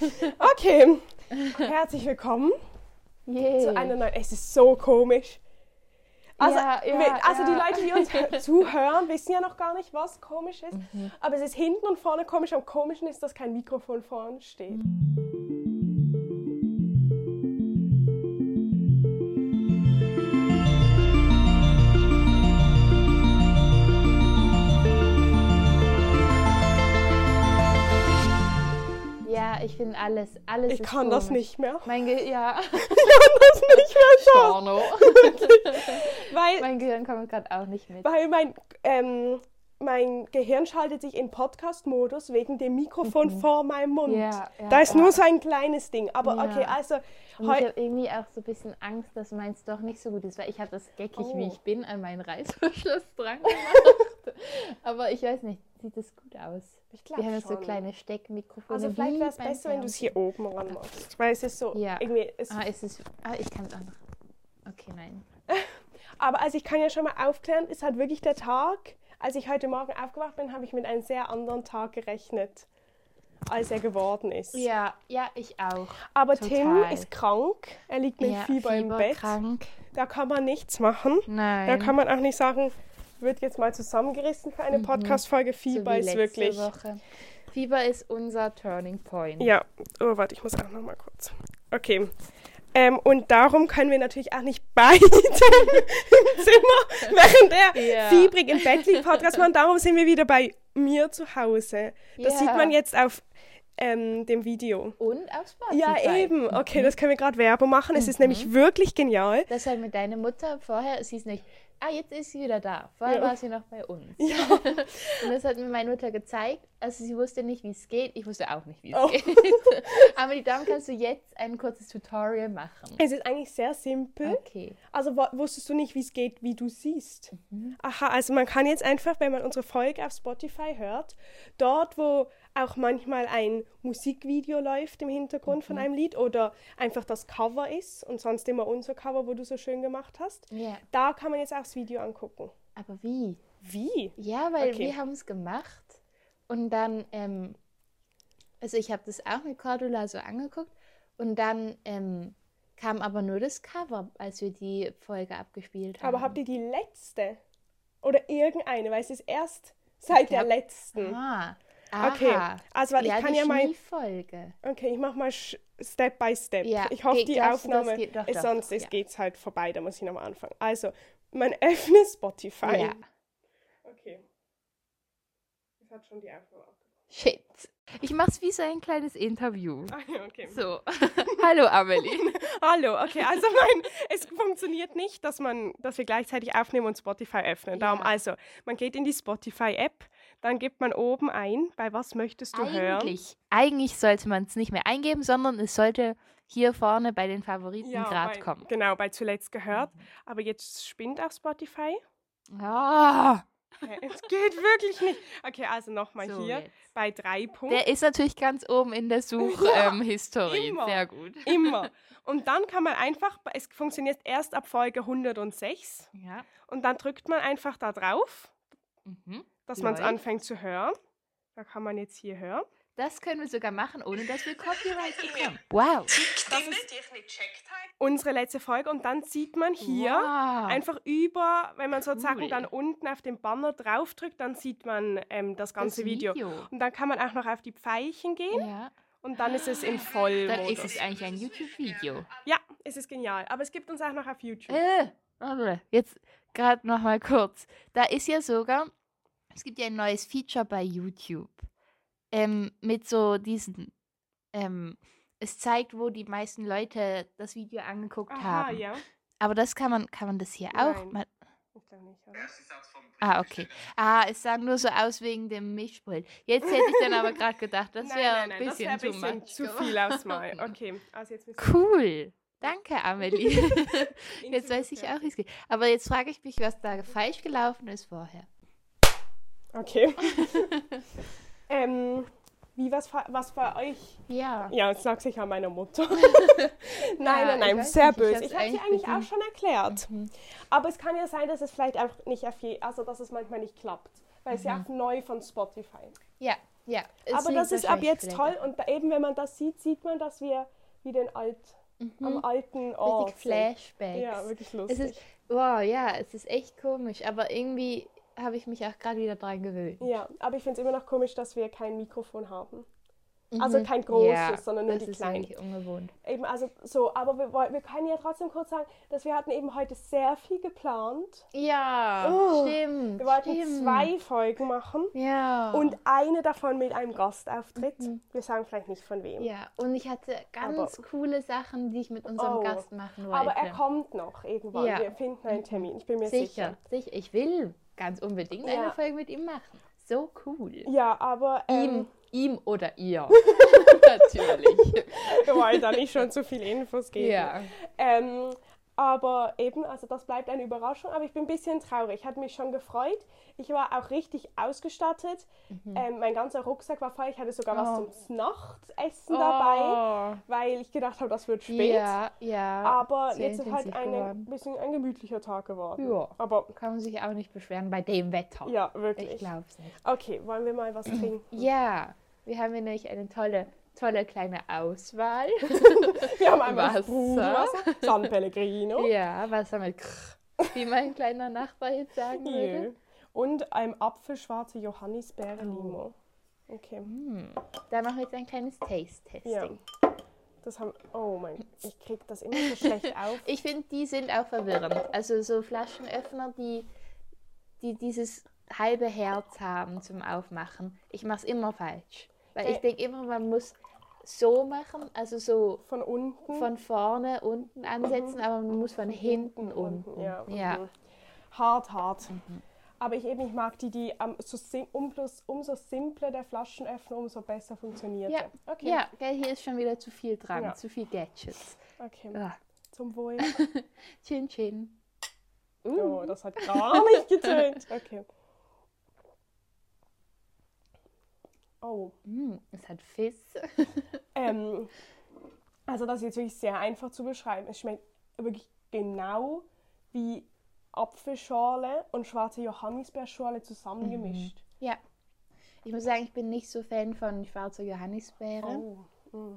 Okay, herzlich willkommen Yay. zu einer neuen. Es ist so komisch. Also, Ja, ja, wir- also die ja. Leute, die uns hö- zuhören, wissen ja noch gar nicht, was komisch ist. Mhm. Aber es ist hinten und vorne komisch. Am komischen ist, dass kein Mikrofon vorne steht. Ich finde alles, alles Ich kann das komisch. nicht mehr. Mein Ge ja, Ich kann das nicht mehr sagen. Porno. Weil, mein Gehirn kommt gerade auch nicht mit. weil mein, ähm, mein Gehirn schaltet sich in Podcast-Modus wegen dem Mikrofon vor meinem Mund. Mhm. Ja, ja, da ist ja. nur so ein kleines Ding. Aber okay, also ich habe irgendwie auch so ein bisschen Angst, dass meins doch nicht so gut ist, weil ich habe das geckig, wie Oh. ich bin, an meinen Reißverschluss dran gemacht. Aber ich weiß nicht, sieht das gut aus? ich glaub Wir haben jetzt so schon. kleine Steckmikrofone. Also vielleicht wäre es besser, wenn du es hier oben ran machst. Weil es ist so Ja. irgendwie. Es, Ah, ist es. Ah, ich kann es auch noch. Okay, nein. Aber also ich kann ja schon mal aufklären, ist halt wirklich der Tag. Als ich heute Morgen aufgewacht bin, habe ich mit einem sehr anderen Tag gerechnet, als er geworden ist. Ja, ja, ich auch. Aber Tim total. ist krank. Er liegt mit ja, Fieber, im Bett. krank. Da kann man nichts machen. Nein. Da kann man auch nicht sagen, wird jetzt mal zusammengerissen für eine Podcast-Folge. Mhm. So Fieber wie ist wirklich. Woche. Fieber ist unser Turning Point. Ja, oh, warte, ich muss auch noch mal kurz. Okay. Ähm, und darum können wir natürlich auch nicht beide im Zimmer, während er Ja. fiebrig im Bett liegt, Podcast machen. Darum sind wir wieder bei mir zu Hause. Das Ja. sieht man jetzt auf ähm, dem Video. Und auf Spotify. Ja, eben. Okay, das können wir gerade Werbung machen. Es ist Mhm. nämlich wirklich genial. Das hat mit deiner Mutter vorher, sie ist nicht, ah, jetzt ist sie wieder da. Vorher Ja. war sie noch bei uns. Ja. Und das hat mir meine Mutter gezeigt. Also sie wusste nicht, wie es geht. Ich wusste auch nicht, wie es Oh. geht. Aber die Damen kannst du jetzt ein kurzes Tutorial machen. Es ist eigentlich sehr simpel. Okay. Also wusstest du nicht, wie es geht, wie du siehst. Mhm. Aha, also man kann jetzt einfach, wenn man unsere Folge auf Spotify hört, dort, wo auch manchmal ein Musikvideo läuft im Hintergrund Mhm. von einem Lied oder einfach das Cover ist und sonst immer unser Cover, wo du so schön gemacht hast, Ja. da kann man jetzt auch das Video angucken. Aber wie? Wie? Ja, weil Okay. wir haben es gemacht und dann, ähm, also ich habe das auch mit Cordula so angeguckt und dann ähm, kam aber nur das Cover, als wir die Folge abgespielt haben. Aber habt ihr die letzte? Oder irgendeine? Weil es ist erst seit der glaub- letzten. Ah, Okay, aha. also warte, ja, ich kann die ja mal. Schneefolge. Okay, ich mach mal Step by Step. Ja, ich hoffe, geht- die Aufnahme geht- doch, ist doch, sonst doch, ja. geht's halt vorbei. Da muss ich nochmal anfangen. Also, man öffnet Spotify. Ja. Okay. Das hat schon die Aufnahme aufgenommen. Shit. Ich mach's wie so ein kleines Interview. Ah, okay. So. Hallo Amelie. Hallo, okay, also nein, es funktioniert nicht, dass man, dass wir gleichzeitig aufnehmen und Spotify öffnen. Darum, also, man geht in die Spotify-App, dann gibt man oben ein, bei was möchtest du hören. Eigentlich, eigentlich sollte man es nicht mehr eingeben, sondern es sollte hier vorne bei den Favoriten gerade bei, kommen. Genau, bei zuletzt gehört. Aber jetzt spinnt auch Spotify. Ah, Okay, es geht wirklich nicht. Okay, also nochmal so hier jetzt. bei drei Punkten. Der ist natürlich ganz oben in der Ja, Suchhistorie. immer. Sehr gut. Immer. Und dann kann man einfach, es funktioniert erst ab Folge 106 Ja. und dann drückt man einfach da drauf, Mhm. Dass man es anfängt zu hören. Da kann man jetzt hier hören. Das können wir sogar machen, ohne dass wir Copyright bekommen. Wow. Das ist unsere letzte Folge und dann sieht man hier wow. einfach über, wenn man sozusagen Cool. dann unten auf den Banner draufdrückt, dann sieht man ähm, das ganze das Video. Und dann kann man auch noch auf die Pfeilchen gehen Ja. und dann ist es in Vollmodus. Dann ist es eigentlich ein YouTube-Video. Ja, es ist genial. Aber es gibt uns auch noch auf YouTube. Äh, jetzt gerade noch mal kurz. Da ist ja sogar, es gibt ja ein neues Feature bei YouTube ähm, mit so diesen, ähm, es zeigt, wo die meisten Leute das Video angeguckt Aha, haben. ja. Aber das kann man, kann man das hier auch? Nein. Mal, nicht, oder? ah, okay. Ah, es sah nur so aus wegen dem Mischpult. Jetzt hätte ich dann aber gerade gedacht, das wäre ein nein, das bisschen, wär ein bisschen zu geworden. viel Ausmal. Okay, also jetzt Cool. Danke, Amelie. Jetzt weiß ich auch, wie es geht. Aber jetzt frage ich mich, was da falsch gelaufen ist vorher. Okay. ähm, wie was, was bei euch? Ja. Ja, jetzt sag's ich an meiner Mutter. nein, Ja, nein, nein, sehr nicht, ich böse. Ich habe sie eigentlich auch schon erklärt. Aber es kann ja sein, dass es vielleicht einfach nicht auf je, also dass es manchmal nicht klappt. Weil es ja auch neu von Spotify. Ja. Ja, Aber das ist ab jetzt toll und eben, wenn man das sieht, sieht man, dass wir wie den alt, am alten Ort Richtig. Flashbacks. Ja, wirklich lustig. ist, wow, ja, es ist echt komisch, aber irgendwie habe ich mich auch gerade wieder dran gewöhnt. ja, aber ich finde es immer noch komisch, dass wir kein Mikrofon haben. Also kein großes, Mhm. ja, sondern nur das die ist kleinen. eigentlich ungewohnt. Eben, also so, aber wir, wir können ja trotzdem kurz sagen, dass wir hatten eben heute sehr viel geplant. Ja, Oh, stimmt. Wir wollten stimmt. zwei Folgen machen Ja. und eine davon mit einem Gastauftritt. Wir sagen vielleicht nicht von wem. Mhm. ja, und ich hatte ganz Aber- coole Sachen, die ich mit unserem Oh, Gast machen wollte. Aber er kommt noch irgendwann. Ja. Wir finden einen Termin, ich bin mir sicher. sicher, sicher. Ich will ganz unbedingt Ja. eine Folge mit ihm machen. So cool. Ja, aber ähm, Ihm, ihm oder ihr. Natürlich. wir wollen da nicht schon zu viel Infos geben. Ja. Ähm, aber eben, also das bleibt eine Überraschung. Aber ich bin ein bisschen traurig. Ich hatte mich schon gefreut. Ich war auch richtig ausgestattet. Ähm, mein ganzer Rucksack war voll. Ich hatte sogar was Mhm. Oh. zum Nachtessen dabei, weil ich gedacht habe, das wird spät. Ja, ja. Aber jetzt ist halt ein bisschen ein gemütlicher Tag geworden. Ja. Aber Kann man sich auch nicht beschweren bei dem Wetter. ja, Ich wirklich. glaub's nicht. Okay, wollen wir mal was trinken? Ja, wir haben hier nämlich eine tolle, tolle kleine Auswahl. Wir haben einmal Wasser. Sprudelwasser, San Pellegrino. ja, Wasser mit Krr, wie mein kleiner Nachbar jetzt sagen Jö. würde. Und ein Apfelschwarze Johannisbeere-Limo. Okay. Hm. Da machen wir jetzt ein kleines Taste-Testing. Ja. Das haben. Oh mein ich krieg das immer so schlecht auf. Ich finde, die sind auch verwirrend. Also so Flaschenöffner, die, die dieses halbe Herz haben zum Aufmachen. Ich mache es immer falsch. Weil ich Okay. denke immer, man muss so machen, also so Von unten. von vorne unten ansetzen, aber man muss von hinten unten. Ja. ja. mhm. Hart, hart. Aber ich eben, ich mag die, die ähm, so sim um, plus, umso simpler der Flaschenöffner, umso besser funktioniert Ja. Okay. ja gell, hier ist schon wieder zu viel dran, Ja. zu viel Gadgets. Okay. Ah, Zum Wohl. chin chin. Oh, das hat gar nicht getönt. Okay. Oh. Mm, es hat Fiss. Ähm, also das ist jetzt wirklich sehr einfach zu beschreiben. Es schmeckt wirklich genau wie Apfelschorle und schwarze Johannisbeerschorle zusammengemischt. Ja. Ich muss sagen, ich bin nicht so Fan von schwarzer Johannisbeere. Oh. mm.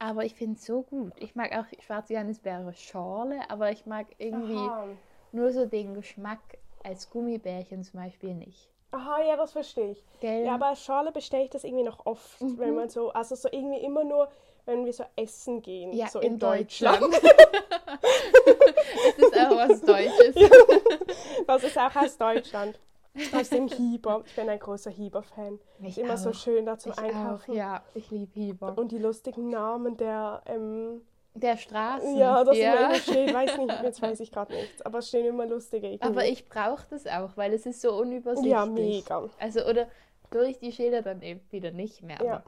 Aber ich finde es so gut. Ich mag auch schwarze Johannisbeere Schorle, aber ich mag irgendwie Aha. nur so den Geschmack als Gummibärchen zum Beispiel nicht. Aha, ja, das verstehe ich. Gell? Ja, aber als Schorle bestelle ich das irgendwie noch oft, Mhm. wenn man so, also so irgendwie immer nur, wenn wir so essen gehen, Ja, so in, in, Deutschland. Deutschland. es ist auch was Deutsches. Das ist auch aus Deutschland. Aus dem Hieber. Ich bin ein großer Hieber-Fan. Ich Ist immer so auch. schön da zum Ich Einkaufen. auch, ja, ich liebe Hieber. Und die lustigen Namen der, ähm, Der Straßen. ja, das ja. immer immer steht, weiß nicht, jetzt weiß ich gerade nichts, aber es stehen immer lustige irgendwie. Aber ich brauche das auch, weil es ist so unübersichtlich. Ja, mega. Also, oder durch die Schilder dann eben wieder nicht mehr. Ja. aber-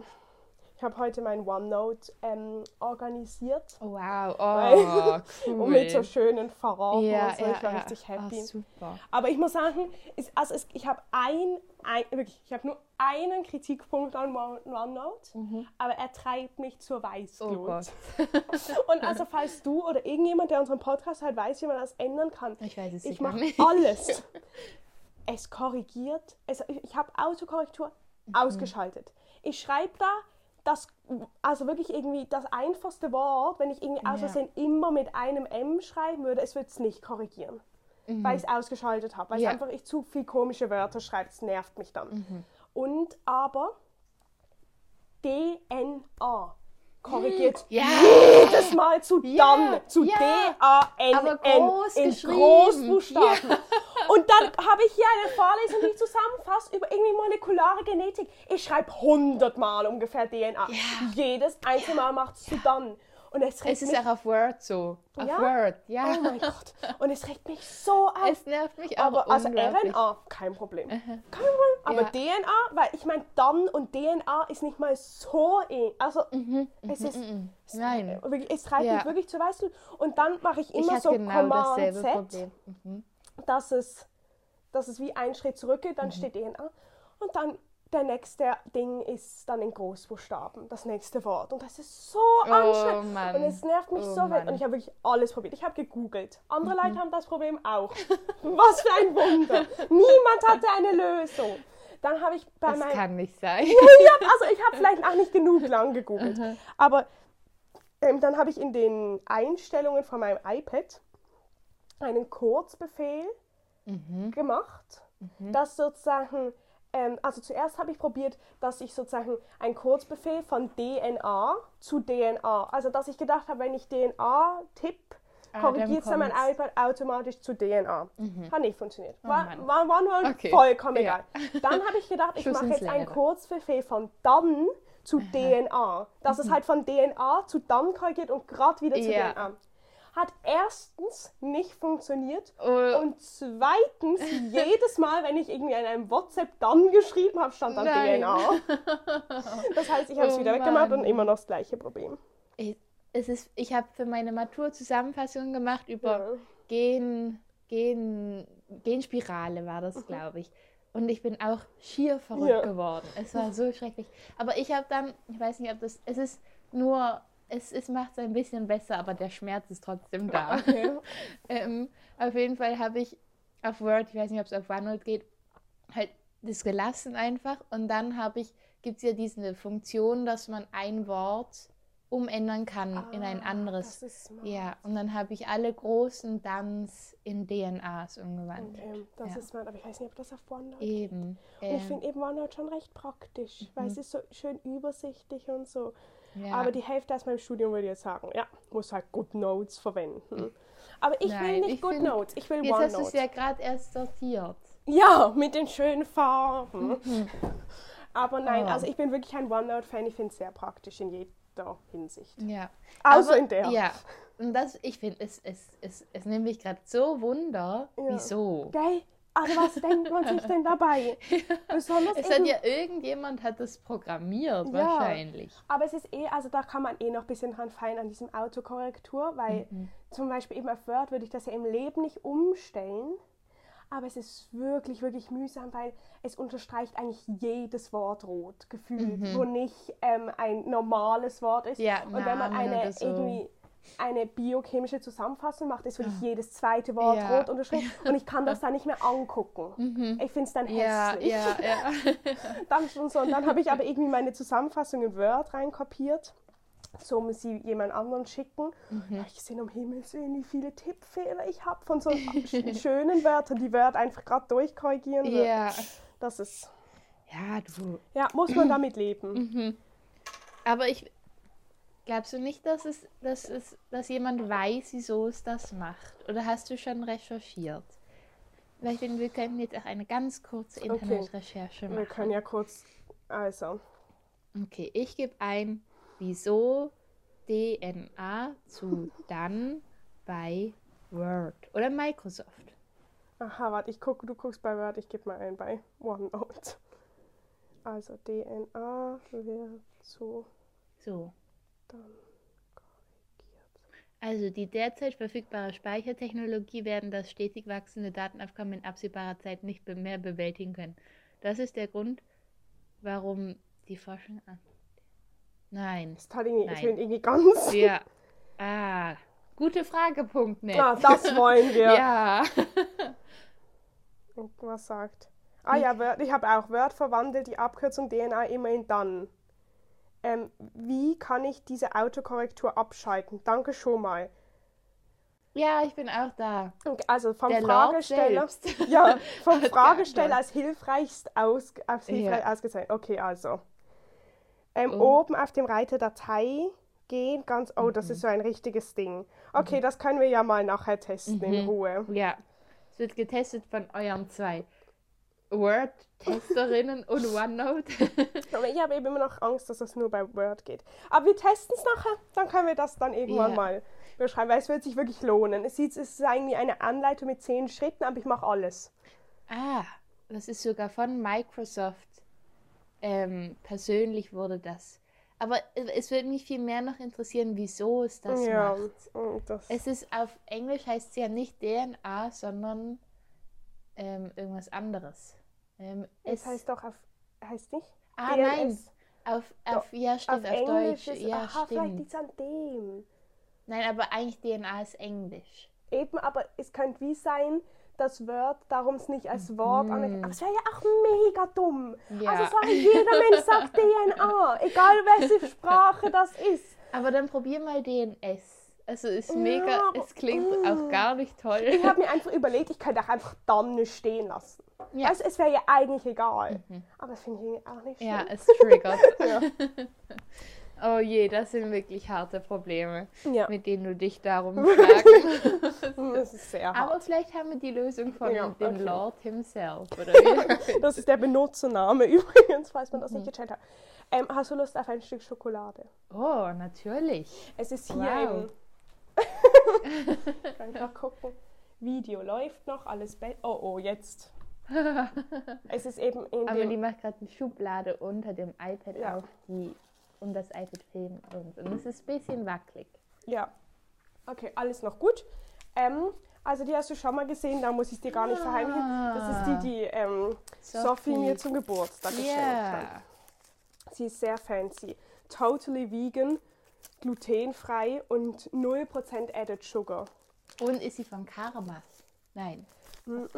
Ich habe heute mein OneNote ähm, organisiert. Oh, wow, Weil- oh, cool. Und mit so schönen Farben ja, und so. ja, Ich war ja. richtig happy. Oh, super. Aber ich muss sagen, ist, also es, ich habe ein, ein, wirklich, ich habe nur einen Kritikpunkt an One- OneNote, aber er treibt mich zur Mhm. Oh Weißglut. Gott. Und also falls du oder irgendjemand, der unseren Podcast hat, weiß, wie man das ändern kann, Ich weiß es ich mache alles. Es korrigiert, es, ich habe Autokorrektur Mhm. ausgeschaltet. Ich schreibe da das, also wirklich irgendwie das einfachste Wort, wenn ich irgendwie aus Ja. Versehen immer mit einem M schreiben würde, es würde es nicht korrigieren. Weil ich es ausgeschaltet habe, weil Mhm. Ja. ich einfach ich zu viel komische Wörter schreibe, das nervt mich dann. Mhm. Und aber DNA korrigiert Ja. jedes Mal zu Ja, dann, zu ja. D-A-N-N in. Großbuchstaben. Und dann habe ich hier eine Vorlesung, die zusammenfasst über irgendwie molekulare Genetik. Ich schreibe hundertmal ungefähr DNA. Jedes einzelne Mal macht es zu dann. Und es regt Es ist mich, auch auf Word so. Auf Ja? Word, ja. oh mein Gott. Und es regt mich so auf. Es nervt mich auch aber also. RNA, kein Problem. Kein Problem. Aber Ja. DNA, weil ich meine, dann und DNA ist nicht mal so ähnlich. Also es ist, Mhm, es, Nein. wirklich, es treibt Ja. mich wirklich zu Weißglut. Und dann mache ich Ich immer hatte so genau Command Z, Problem. Mhm. Dass es, dass es wie einen Schritt zurückgeht, Mhm. dann steht DNA. Und dann der nächste Ding ist dann in Großbuchstaben, das nächste Wort. Und das ist so anstrengend. Oh. Und es nervt mich Oh so. Mhm. Und ich habe wirklich alles probiert. Ich habe gegoogelt. Andere Leute haben das Problem auch. Was für ein Wunder. Niemand hatte eine Lösung. Dann habe ich bei Das meinem... kann nicht sein. also ich habe vielleicht auch nicht genug lang gegoogelt. Aber ähm, dann habe ich in den Einstellungen von meinem iPad einen Kurzbefehl gemacht, dass sozusagen, ähm, also zuerst habe ich probiert, dass ich sozusagen einen Kurzbefehl von DNA zu DNA, also dass ich gedacht habe, wenn ich DNA tippe, Ah, korrigiert dann mein iPad automatisch zu DNA. Hat nicht funktioniert. War, Mann. war, war nur Okay. vollkommen Ja. egal. Dann habe ich gedacht, ich mache jetzt einen. Kurzbefehl von dann zu DNA. Dass Mhm. es halt von DNA zu dann korrigiert und gerade wieder zu Ja. DNA. Hat erstens nicht funktioniert Oh. und zweitens jedes Mal, wenn ich irgendwie in einem WhatsApp dann geschrieben habe, stand dann Nein. DNA. Das heißt, ich habe es Oh wieder weggemacht Mann. und immer noch das gleiche Problem. Ich- Es ist, ich habe für meine Matur Zusammenfassung gemacht über Ja. Gen, Gen, Genspirale war das, glaube ich. Und ich bin auch schier verrückt Ja. geworden. Es war so schrecklich. Aber ich habe dann, ich weiß nicht, ob das, es ist nur, es, es macht es ein bisschen besser, aber der Schmerz ist trotzdem da. Okay. ähm, auf jeden Fall habe ich auf Word, ich weiß nicht, ob es auf OneNote geht, halt das gelassen einfach. Und dann habe ich, gibt es ja diese Funktion, dass man ein Wort umändern kann in ein Ah, anderes. Ja, und dann habe ich alle großen Dans in DNAs umgewandelt. Okay, das Ja. ist smart, aber ich weiß nicht, ob das auf OneNote Eben. Und ich Ähm, finde eben OneNote schon recht praktisch, weil es ist so schön übersichtlich und so. Ja. Aber die Hälfte aus meinem Studium würde ich jetzt sagen, ja, muss halt GoodNotes verwenden. Aber ich will Nein, nicht ich find- GoodNotes, ich will Jetzt hast du es OneNote. ja gerade erst sortiert. Ja, mit den schönen Farben. Aber nein, Oh. also ich bin wirklich ein OneNote-Fan, ich finde es sehr praktisch in jeder Hinsicht. Ja. Außer Aber- in der. Ja. Und das, ich finde, es, es, es, es nimmt mich gerade so Wunder, Ja. wieso. Gell? Also was denkt man sich denn dabei? Besonders Es hat ja irgendjemand hat das programmiert, Ja. wahrscheinlich. Aber es ist eh, also da kann man eh noch ein bisschen dran feilen an diesem Autokorrektur, weil Mhm. zum Beispiel eben auf Word würde ich das ja im Leben nicht umstellen. Aber es ist wirklich, wirklich mühsam, weil es unterstreicht eigentlich jedes Wort rot, gefühlt, wo nicht ähm, ein normales Wort ist. Mhm. Ja, Und wenn man eine so. irgendwie eine biochemische Zusammenfassung macht, ist wirklich jedes zweite Wort Ja. rot unterstrichen und ich kann das dann nicht mehr angucken. Ich finde es dann Mhm. Ja, hässlich. ja, ja. Dann schon so. Und dann habe ich aber irgendwie meine Zusammenfassung in Word reinkopiert. So muss sie jemand anderen schicken. Mhm. Ich sehe um Himmels Willen, wie viele Tippfehler ich habe von so sch- schönen Wörtern, die Word einfach gerade durchkorrigieren ja. Das ist, Ja, du. ja, muss man damit leben. Mhm. Aber ich. Glaubst du nicht, dass es, dass es, dass jemand weiß, wieso es das macht? Oder hast du schon recherchiert? Weil ich finde, wir könnten jetzt auch eine ganz kurze Internetrecherche Wir machen. können ja kurz, also, Okay, ich gebe ein, wieso DNA zu dann bei Word oder Microsoft. aha, warte, ich gucke, du guckst bei Word, ich gebe mal ein bei OneNote. Also DNA wird zu So. Dann Also die derzeit verfügbare Speichertechnologie werden das stetig wachsende Datenaufkommen in absehbarer Zeit nicht mehr bewältigen können. Das ist der Grund, warum die Forschung an. Nein. Das hat irgendwie, Nein. irgendwie ganz. Ja. Ah. Gute Frage, Punkt net. Ah, das wollen wir. Ja. Und was sagt? Ah ja, ich habe auch Word verwandelt, die Abkürzung DNA immer in dann. Ähm, wie kann ich diese Autokorrektur abschalten? Danke schon mal. Ja, ich bin auch da. Also vom Der Fragesteller. Ja, vom Fragesteller als hilfreichst aus, als hilfreich Ja. ausgezeichnet. Okay, also. Ähm, Oh. Oben auf dem Reiter Datei gehen, ganz. Oh, Mhm. das ist so ein richtiges Ding. Okay, das können wir ja mal nachher testen in Mhm. Ruhe. Ja. Es wird getestet von euren zwei Word-Testerinnen und OneNote. Aber ich habe eben immer noch Angst, dass das nur bei Word geht. Aber wir testen es nachher, dann können wir das dann irgendwann Ja. mal beschreiben, weil es wird sich wirklich lohnen. Es, sieht, es ist irgendwie eine Anleitung mit zehn Schritten, aber ich mache alles. ah, das ist sogar von Microsoft. Ähm, persönlich wurde das. Aber es- würde mich viel mehr noch interessieren, wieso es das ja, macht. und das, Es ist auf Englisch heißt es ja nicht DNA, sondern ähm, irgendwas anderes. Ähm, es heißt doch auf, heißt nicht? ah DNS. nein, auf, auf ja stimmt, auf, Englisch Deutsch, ist, ja aha, vielleicht stimmt. liegt es an dem. Nein, aber eigentlich DNA ist Englisch. Eben, aber es könnte wie sein, das Wort, darum es nicht als Wort anerkannt. Aber es wäre ja auch mega dumm. Ja. Also sorry, jeder Mensch sagt DNA, egal welche Sprache das ist. Aber dann probier mal DNS. Also ist mega, Ja, es klingt mm. auch gar nicht toll. Ich habe mir einfach überlegt, ich könnte auch einfach dann nicht stehen lassen. Ja. Also es wäre ja eigentlich egal. Aber das finde ich auch nicht schlimm. Ja, es triggert. Ja. Oh je, das sind wirklich harte Probleme, Ja. mit denen du dich darum fragst. Das ist sehr Aber hart. vielleicht haben wir die Lösung von Ja, dem okay. Lord himself, oder wie? Das ist der Benutzername übrigens, falls man das Mhm. nicht gecheckt hat. Ähm, hast du Lust auf ein Stück Schokolade? oh, natürlich. Es ist hier Wow. im... Noch gucken. Video läuft noch, alles... Be oh, oh, jetzt. Es ist eben in Aber die macht gerade eine Schublade unter dem iPad Ja. auf, die um das iPad filmen und, und es ist ein bisschen wackelig. Ja. Okay, alles noch gut. Ähm, also die hast du schon mal gesehen, da muss ich dir gar nicht verheimlichen. Das ist die, die ähm, Sophie. mir zum Geburtstag geschenkt hat. Sie ist sehr fancy. Totally vegan, glutenfrei und 0% added sugar. Und ist sie von Karma? Nein. Mhm.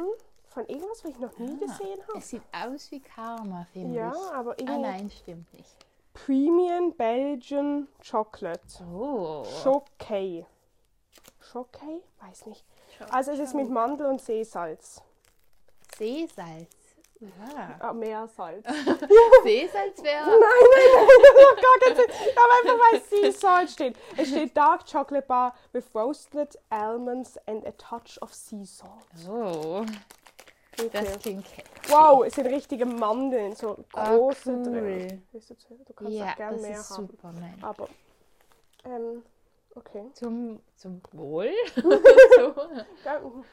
Von irgendwas, was ich noch nie gesehen habe. Es sieht aus wie Karma, finde Ja, ich. aber Ah irgendwie nein, stimmt nicht. Premium Belgian Chocolate. Oh. Choquet. Choquet? Weiß nicht. Also es ist mit Mandel und Seesalz. Seesalz. Ja. Ah, Meersalz. Seesalz wäre. Nein, nein, nein, das macht gar keinen Sinn. Ich habe einfach weil Sea Salt steht. Es steht Dark Chocolate Bar with roasted almonds and a touch of sea salt. Oh, Okay. das klingt catchy. Wow, es sind richtige Mandeln, so große cool. drin. Du, kannst Ja, auch gerne mehr ist haben. super. Nein. Aber, ähm, okay. Zum, zum Wohl. so.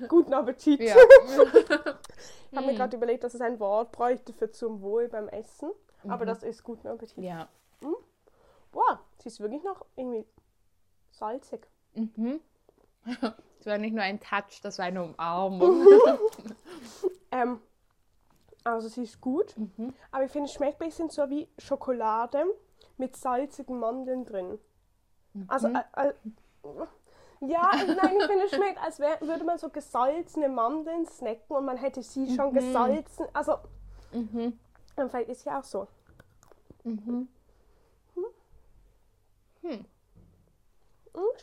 Guten Appetit. Ja. Ich habe mir gerade überlegt, dass es ein Wort bräuchte für zum Wohl beim Essen. Aber Mhm. das ist guten Appetit. ja. Boah, sie ist wirklich noch irgendwie salzig. Mhm. Das war nicht nur ein Touch, das war eine Umarmung. Ähm, also sie ist gut, Mhm. aber ich finde, es schmeckt ein bisschen so wie Schokolade mit salzigen Mandeln drin. Also, Mhm. äh, äh, ja, nein, ich finde, es schmeckt, als wär, würde man so gesalzene Mandeln snacken und man hätte sie schon gesalzen. Also, Mhm. ähm, vielleicht ist ja auch so. Mhm. Mm,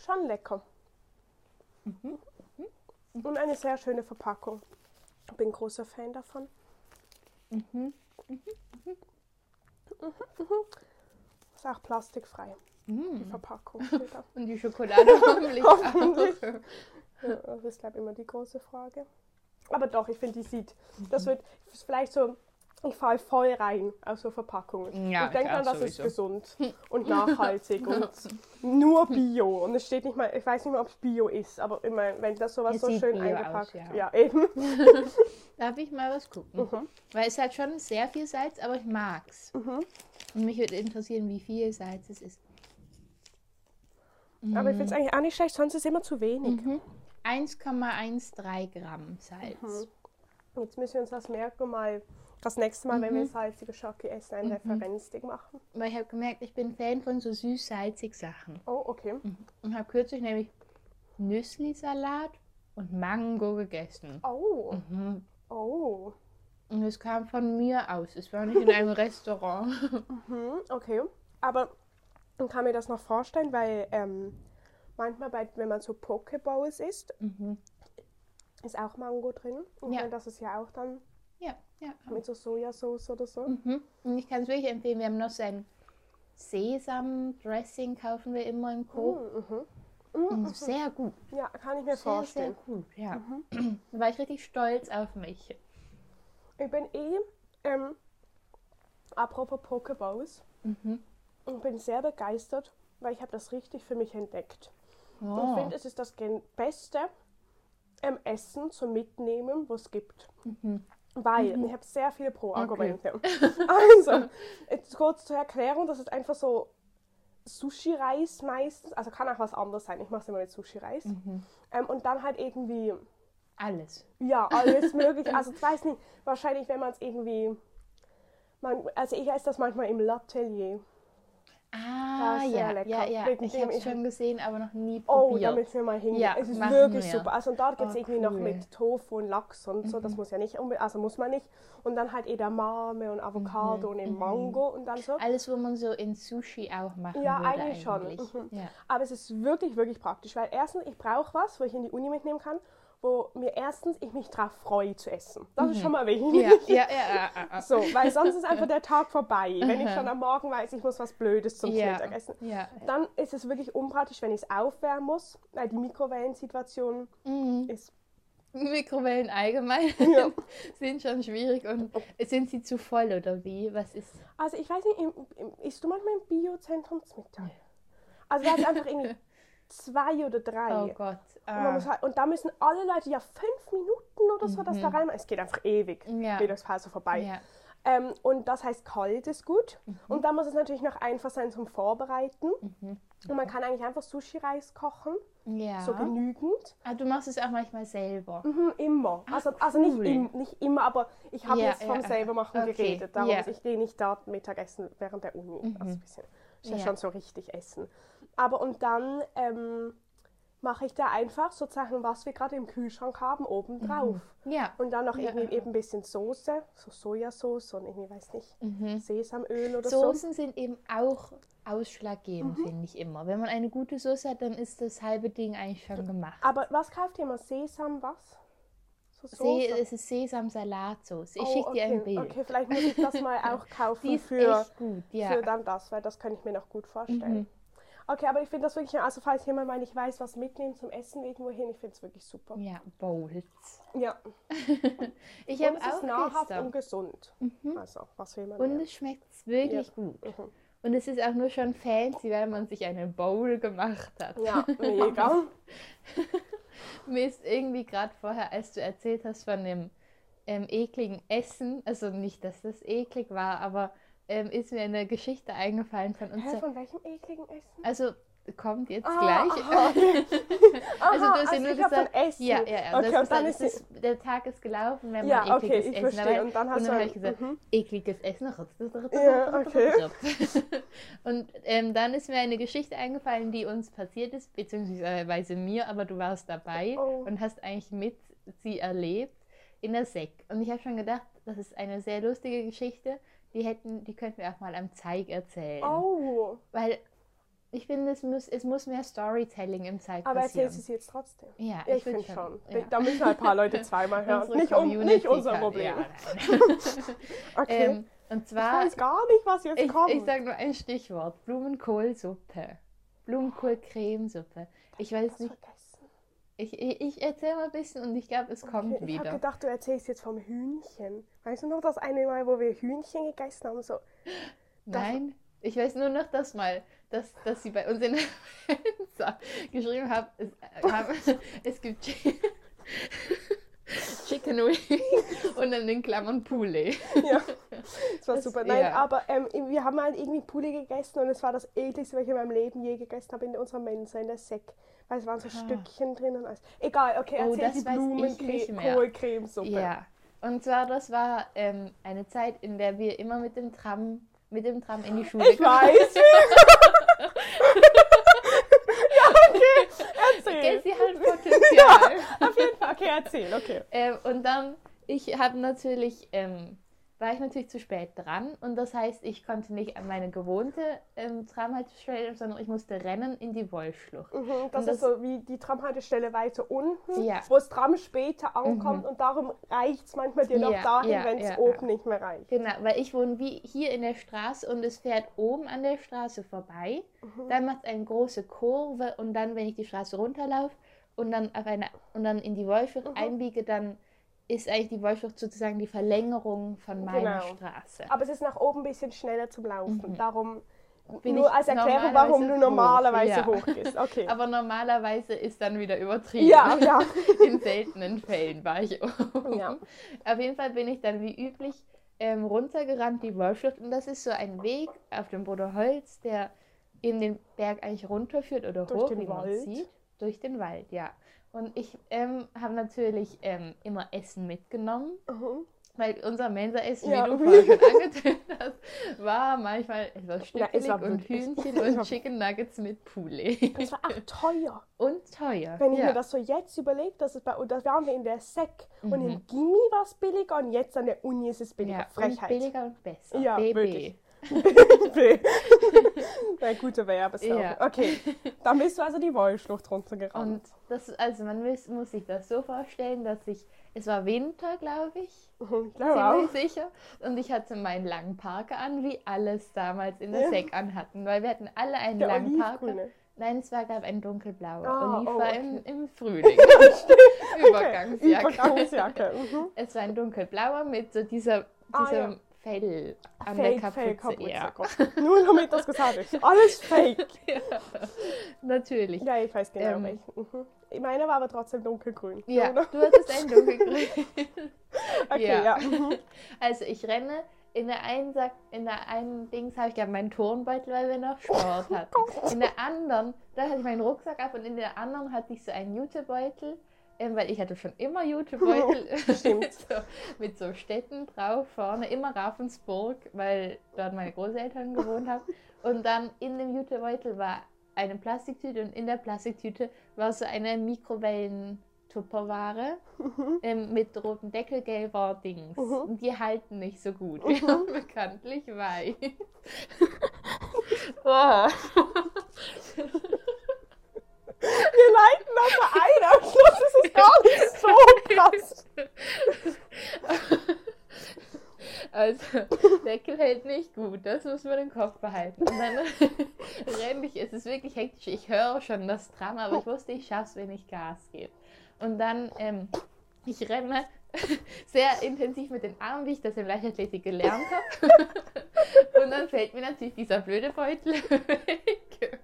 schon lecker. Mhm. Und eine sehr schöne Verpackung. Ich bin großer Fan davon. Mhm. Ist auch plastikfrei, die Mhm. Verpackung. steht da. Und die Schokolade hoffentlich auch. Ja, das ist, glaube ich, immer die große Frage. Aber doch, ich finde, die sieht, das wird ist vielleicht so, ich falle voll rein auf so Verpackungen. Ja, ich denke dann, das ist sowieso. gesund und nachhaltig und nur Bio. Und es steht nicht mal, ich weiß nicht mal, ob es Bio ist, aber immer, wenn das sowas Es so schön Bio eingepackt aus, ja. ja. eben. Darf ich mal was gucken? Mhm. Weil es hat schon sehr viel Salz, aber ich mag's. Mhm. Und mich würde interessieren, wie viel Salz es ist. Aber ich finde es eigentlich auch nicht schlecht, sonst ist es immer zu wenig. Mhm. 1,13 Gramm Salz. Mhm. Jetzt müssen wir uns das merken mal das nächste Mal, wenn wir Mhm. salzige Schoki essen, ein Referenzding machen. Weil ich habe gemerkt, ich bin Fan von so süß-salzig Sachen. Oh, okay. Und habe kürzlich nämlich Nüssli-Salat und Mango gegessen. Oh, Mhm. oh. Und es kam von mir aus. Es war nicht in einem Restaurant. Mhm, okay. Aber ich kann mir das noch vorstellen, weil ähm, manchmal, bei, wenn man so Pokeballs isst, Mhm. ist auch Mango drin. Und Ja. das ist ja auch dann Ja, ja. mit so Sojasauce oder so. Mhm. Und ich kann es wirklich empfehlen. Wir haben noch so ein Sesam-Dressing, kaufen wir immer im Coop. Mhm, mhm. Und sehr gut. Ja, kann ich mir Sehr, sehr vorstellen. gut, ja. Da war ich richtig stolz auf mich. Ich bin eh, ähm, apropos Pokeballs, Mhm. Ich bin sehr begeistert, weil ich habe das richtig für mich entdeckt. Und Oh. ich finde, es ist das beste ähm, Essen zum Mitnehmen, was es gibt. Mhm. Weil, ich habe sehr viele Pro-Argumente. Also, jetzt kurz zur Erklärung, das ist einfach so Sushi-Reis meistens, also kann auch was anderes sein, ich mache es immer mit Sushi-Reis. Mhm. Ähm, und dann halt irgendwie, Alles. ja, alles mögliche. Also ich weiß nicht, wahrscheinlich wenn man es irgendwie, man, also ich esse das manchmal im L'Atelier. Ah, ja, lecker. ja, ja. Wegen Ich habe es schon gesehen, aber noch nie Oh, probiert. da müssen wir mal hingehen. Ja, es ist wirklich wir. super. Also da gibt es Oh, irgendwie noch cool. Mhm. mit Tofu und Lachs und so. Das muss ja nicht unbedingt, also muss man nicht. Und dann halt Edamame und Avocado und eben Mango und dann so. Alles, wo man so in Sushi auch machen Ja, würde eigentlich schon. eigentlich. Mhm. Ja. Aber es ist wirklich, wirklich praktisch, weil erstens, ich brauche was, wo ich in die Uni mitnehmen kann, wo mir erstens ich mich drauf freue zu essen. Das ist schon mal wichtig. Mhm. Ja, ja, ja. So, weil sonst ist einfach der Tag vorbei. Wenn ich schon am Morgen weiß, ich muss was Blödes zum ja. Mittagessen. Ja. Dann ist es wirklich unpraktisch, wenn ich es aufwärmen muss, weil die Mikrowellensituation Mhm. ist. Mikrowellen allgemein Ja. sind schon schwierig und sind sie zu voll oder wie? Was ist? Also ich weiß nicht, im, im, isst du manchmal im Biozentrum zum Mittag? Also da ist einfach irgendwie zwei oder drei. Oh Gott. Und, Ah. muss halt, und da müssen alle Leute ja fünf Minuten oder so das da rein. Es geht einfach ewig. Mhm. Ja. Mittagspause vorbei. Ja. Ähm, und das heißt, kalt ist gut. Mhm. Und dann muss es natürlich noch einfach sein zum Vorbereiten. Und man kann eigentlich einfach Sushi-Reis kochen, ja. so genügend. Ah, du machst es auch manchmal selber. Mhm, immer. Also, also nicht, cool. im, nicht immer, aber ich habe Ja, jetzt vom ja. selbermachen Okay, geredet. Darum, ja. ich gehe nicht dort Mittagessen während der Uni. Also ein bisschen. Ist ja, Ja. schon so richtig essen. Aber und dann ähm, mache ich da einfach sozusagen, was wir gerade im Kühlschrank haben, oben drauf. Ja. Und dann noch Ja. irgendwie eben ein bisschen Soße, so Sojasauce und irgendwie, weiß nicht, Mhm. Sesamöl oder so. Soßen sind eben auch ausschlaggebend, finde ich immer. Wenn man eine gute Soße hat, dann ist das halbe Ding eigentlich schon gemacht. Aber was kauft ihr immer? Sesam, was? So Soße? es ist Sesamsalatsauce. Ich Oh, schicke dir ein okay, Bild. Okay, vielleicht muss ich das mal auch kaufen Die ist für, echt gut, ja. für dann das, weil das kann ich mir noch gut vorstellen. Mhm. Okay, aber ich finde das wirklich, also falls jemand mal nicht weiß, was mitnehmen zum Essen irgendwo hin, ich finde es wirklich super. Ja, Bowls. Ja, Ich habe es ist auch nahrhaft gestern. und gesund. Also, was will man Und mehr? es schmeckt wirklich gut. Und es ist auch nur schon fancy, weil man sich einen Bowl gemacht hat. Ja, mega. Mir ist irgendwie gerade vorher, als du erzählt hast von dem ähm, ekligen Essen, also nicht, dass das eklig war, aber ähm, ist mir eine Geschichte eingefallen von uns. Hä, von welchem ekligen Essen? Also kommt jetzt Ah, gleich. aha, okay. Also du hast ja nur gesagt, Essen. ja, ja, ja. Okay, und dann ist es der Tag ist gelaufen, wenn man Ja, okay, ekliges ich Essen verstehe. Und dann hast und du dann habe ich gesagt, mhm. ekliges Essen. Ja, okay. Und ähm, dann ist mir eine Geschichte eingefallen, die uns passiert ist, beziehungsweise mir, aber du warst dabei Oh. und hast eigentlich mit sie erlebt in der Sek. Und ich habe schon gedacht, das ist eine sehr lustige Geschichte. Die hätten, die könnten wir auch mal am Zeig erzählen. Oh, Weil ich finde, es muss, es muss mehr Storytelling im Zeig aber passieren. erzählst du sie jetzt trotzdem? Ja, ich würd finde schon. Ja. Da müssen halt ein paar Leute zweimal hören. Nicht, um, nicht unser kann- Problem. Ja. Okay. ähm, und ich zwar, weiß gar nicht, was jetzt ich, kommt. ich sage nur ein Stichwort: Blumenkohlsuppe. Blumenkohlcremesuppe. Ich weiß nicht, vergessen. Ich, ich, ich erzähle mal ein bisschen und ich glaube, es kommt Okay, ich habe wieder. gedacht, du erzählst jetzt vom Hühnchen. Weißt du noch das eine Mal, wo wir Hühnchen gegessen haben? So, Nein, ich weiß nur noch das mal, dass, dass sie bei uns in der Fenster geschrieben haben, es, äh, haben, es gibt Chicken Wing und dann in Klammern Poulet. ja, das war Das- super. Nein, ja. aber ähm, wir haben halt irgendwie Pulli gegessen und es war das ekligste, was ich in meinem Leben je gegessen habe in unserer Mensa, in der Sek. Weil es waren so Stückchen drin und alles. Egal, okay, Oh, erzähl das die ich. Blumenkohlcremesuppe. Ja, und zwar das war ähm, eine Zeit, in der wir immer mit dem Tram, mit dem Tram in die Schule Ich weiß. ja, okay, erzähl. sie hat Potenzial. Auf jeden Fall, okay, erzähl, okay. Ähm, und dann, ich habe natürlich, ähm, war ich natürlich zu spät dran und das heißt, ich konnte nicht an meine gewohnte ähm, Tramhaltestelle, sondern ich musste rennen in die Wollschlucht. Mhm, das, Und ist so wie die Tramhaltestelle weiter unten, Ja. wo das Tram später ankommt und darum reicht es manchmal dir noch Ja, dahin, ja, wenn es oben nicht mehr reicht. Genau, weil ich wohne wie hier in der Straße und es fährt oben an der Straße vorbei. Dann macht es eine große Kurve und dann, wenn ich die Straße runterlaufe und dann auf eine und dann in die Wollschlucht einbiege, dann ist eigentlich die Wollschlucht sozusagen die Verlängerung von meiner Genau. Straße. Aber es ist nach oben ein bisschen schneller zum Laufen. Darum Mhm. Bin nur ich als Erklärung, warum du normalerweise hoch, ja. hochgehst. Okay. Aber normalerweise ist dann wieder übertrieben. ja, ja. In seltenen Fällen war ich oben. Ja. Auf jeden Fall bin ich dann wie üblich ähm, runtergerannt, die Wollschlucht. Und das ist so ein Weg auf dem Bruderholz, der in den Berg eigentlich runterführt oder Durch hoch, den wie man Wald? sieht. Durch den Wald, ja. Und ich ähm, habe natürlich ähm, immer Essen mitgenommen. Mhm. Weil unser Mensa-Essen, Ja, wie du vorhin schon angetönt hast, war manchmal etwas Ja, stückelig war und Hühnchen und war- Chicken Nuggets mit Poulet. Das war auch teuer. Und teuer. Wenn ich ja. mir das so jetzt überlege, bei und das waren wir in der Sek und Mhm. im Gimmi war es billiger und jetzt an der Uni ist es billiger. ja, und Frechheit. billiger und besser. Ja, BB. wirklich. Eine gute Werbeslogan. Ja. Okay, dann bist du also die Wollschlucht runtergerannt. Und das, also man muss, muss sich das so vorstellen, dass ich, es war Winter, glaube ich, Mhm, ich glaube auch. sicher. Und ich hatte meinen langen Parker an, wie alles damals in der Ja. Sek anhatten, weil wir hatten alle einen Der langen Parker. Nein, es war, glaube ich, ein dunkelblauer. Ah, Oliv oh, war okay. im, im Frühling. Übergangsjacke. Übergangsjacke. Mhm. Es war ein dunkelblauer mit so dieser, Ah, diesem ja. Fell an Fake, der Kapuze. Fake, Kapuze. Ja. Nur damit das gesagt ist. Alles fake. Natürlich. Ja, ich weiß genau Ähm. welchen. Mhm. Meine war aber trotzdem dunkelgrün. Ja, Oder? du hattest ein dunkelgrün. Okay, ja. ja. Also ich renne in der einen Sack, in der einen Dings habe ich ja meinen Turnbeutel, weil wir noch Sport hatten. In der anderen, da hatte ich meinen Rucksack ab und in der anderen hatte ich so einen Jutebeutel, weil ich hatte schon immer Jutebeutel mit, so, mit so Städten drauf vorne, immer Ravensburg, weil dort meine Großeltern gewohnt haben. Und dann in dem Jutebeutel war eine Plastiktüte und in der Plastiktüte war so eine Mikrowellen Tupperware ähm, mit rotem Deckel, gelber Dings. Mhm. Und die halten nicht so gut. Die haben bekanntlich weiß. oh. Leiten mal ein. Am Schluss ist es gar nicht so krass. Also, Deckel hält nicht gut, das muss man im Kopf behalten. Und dann renne ich, es ist wirklich hektisch, ich höre schon das Tram, aber ich wusste, ich schaff's, wenn ich Gas gebe. Und dann, ähm, ich renne sehr intensiv mit den Armen, wie ich das in Leichtathletik gelernt habe. Und dann fällt mir natürlich dieser blöde Beutel weg.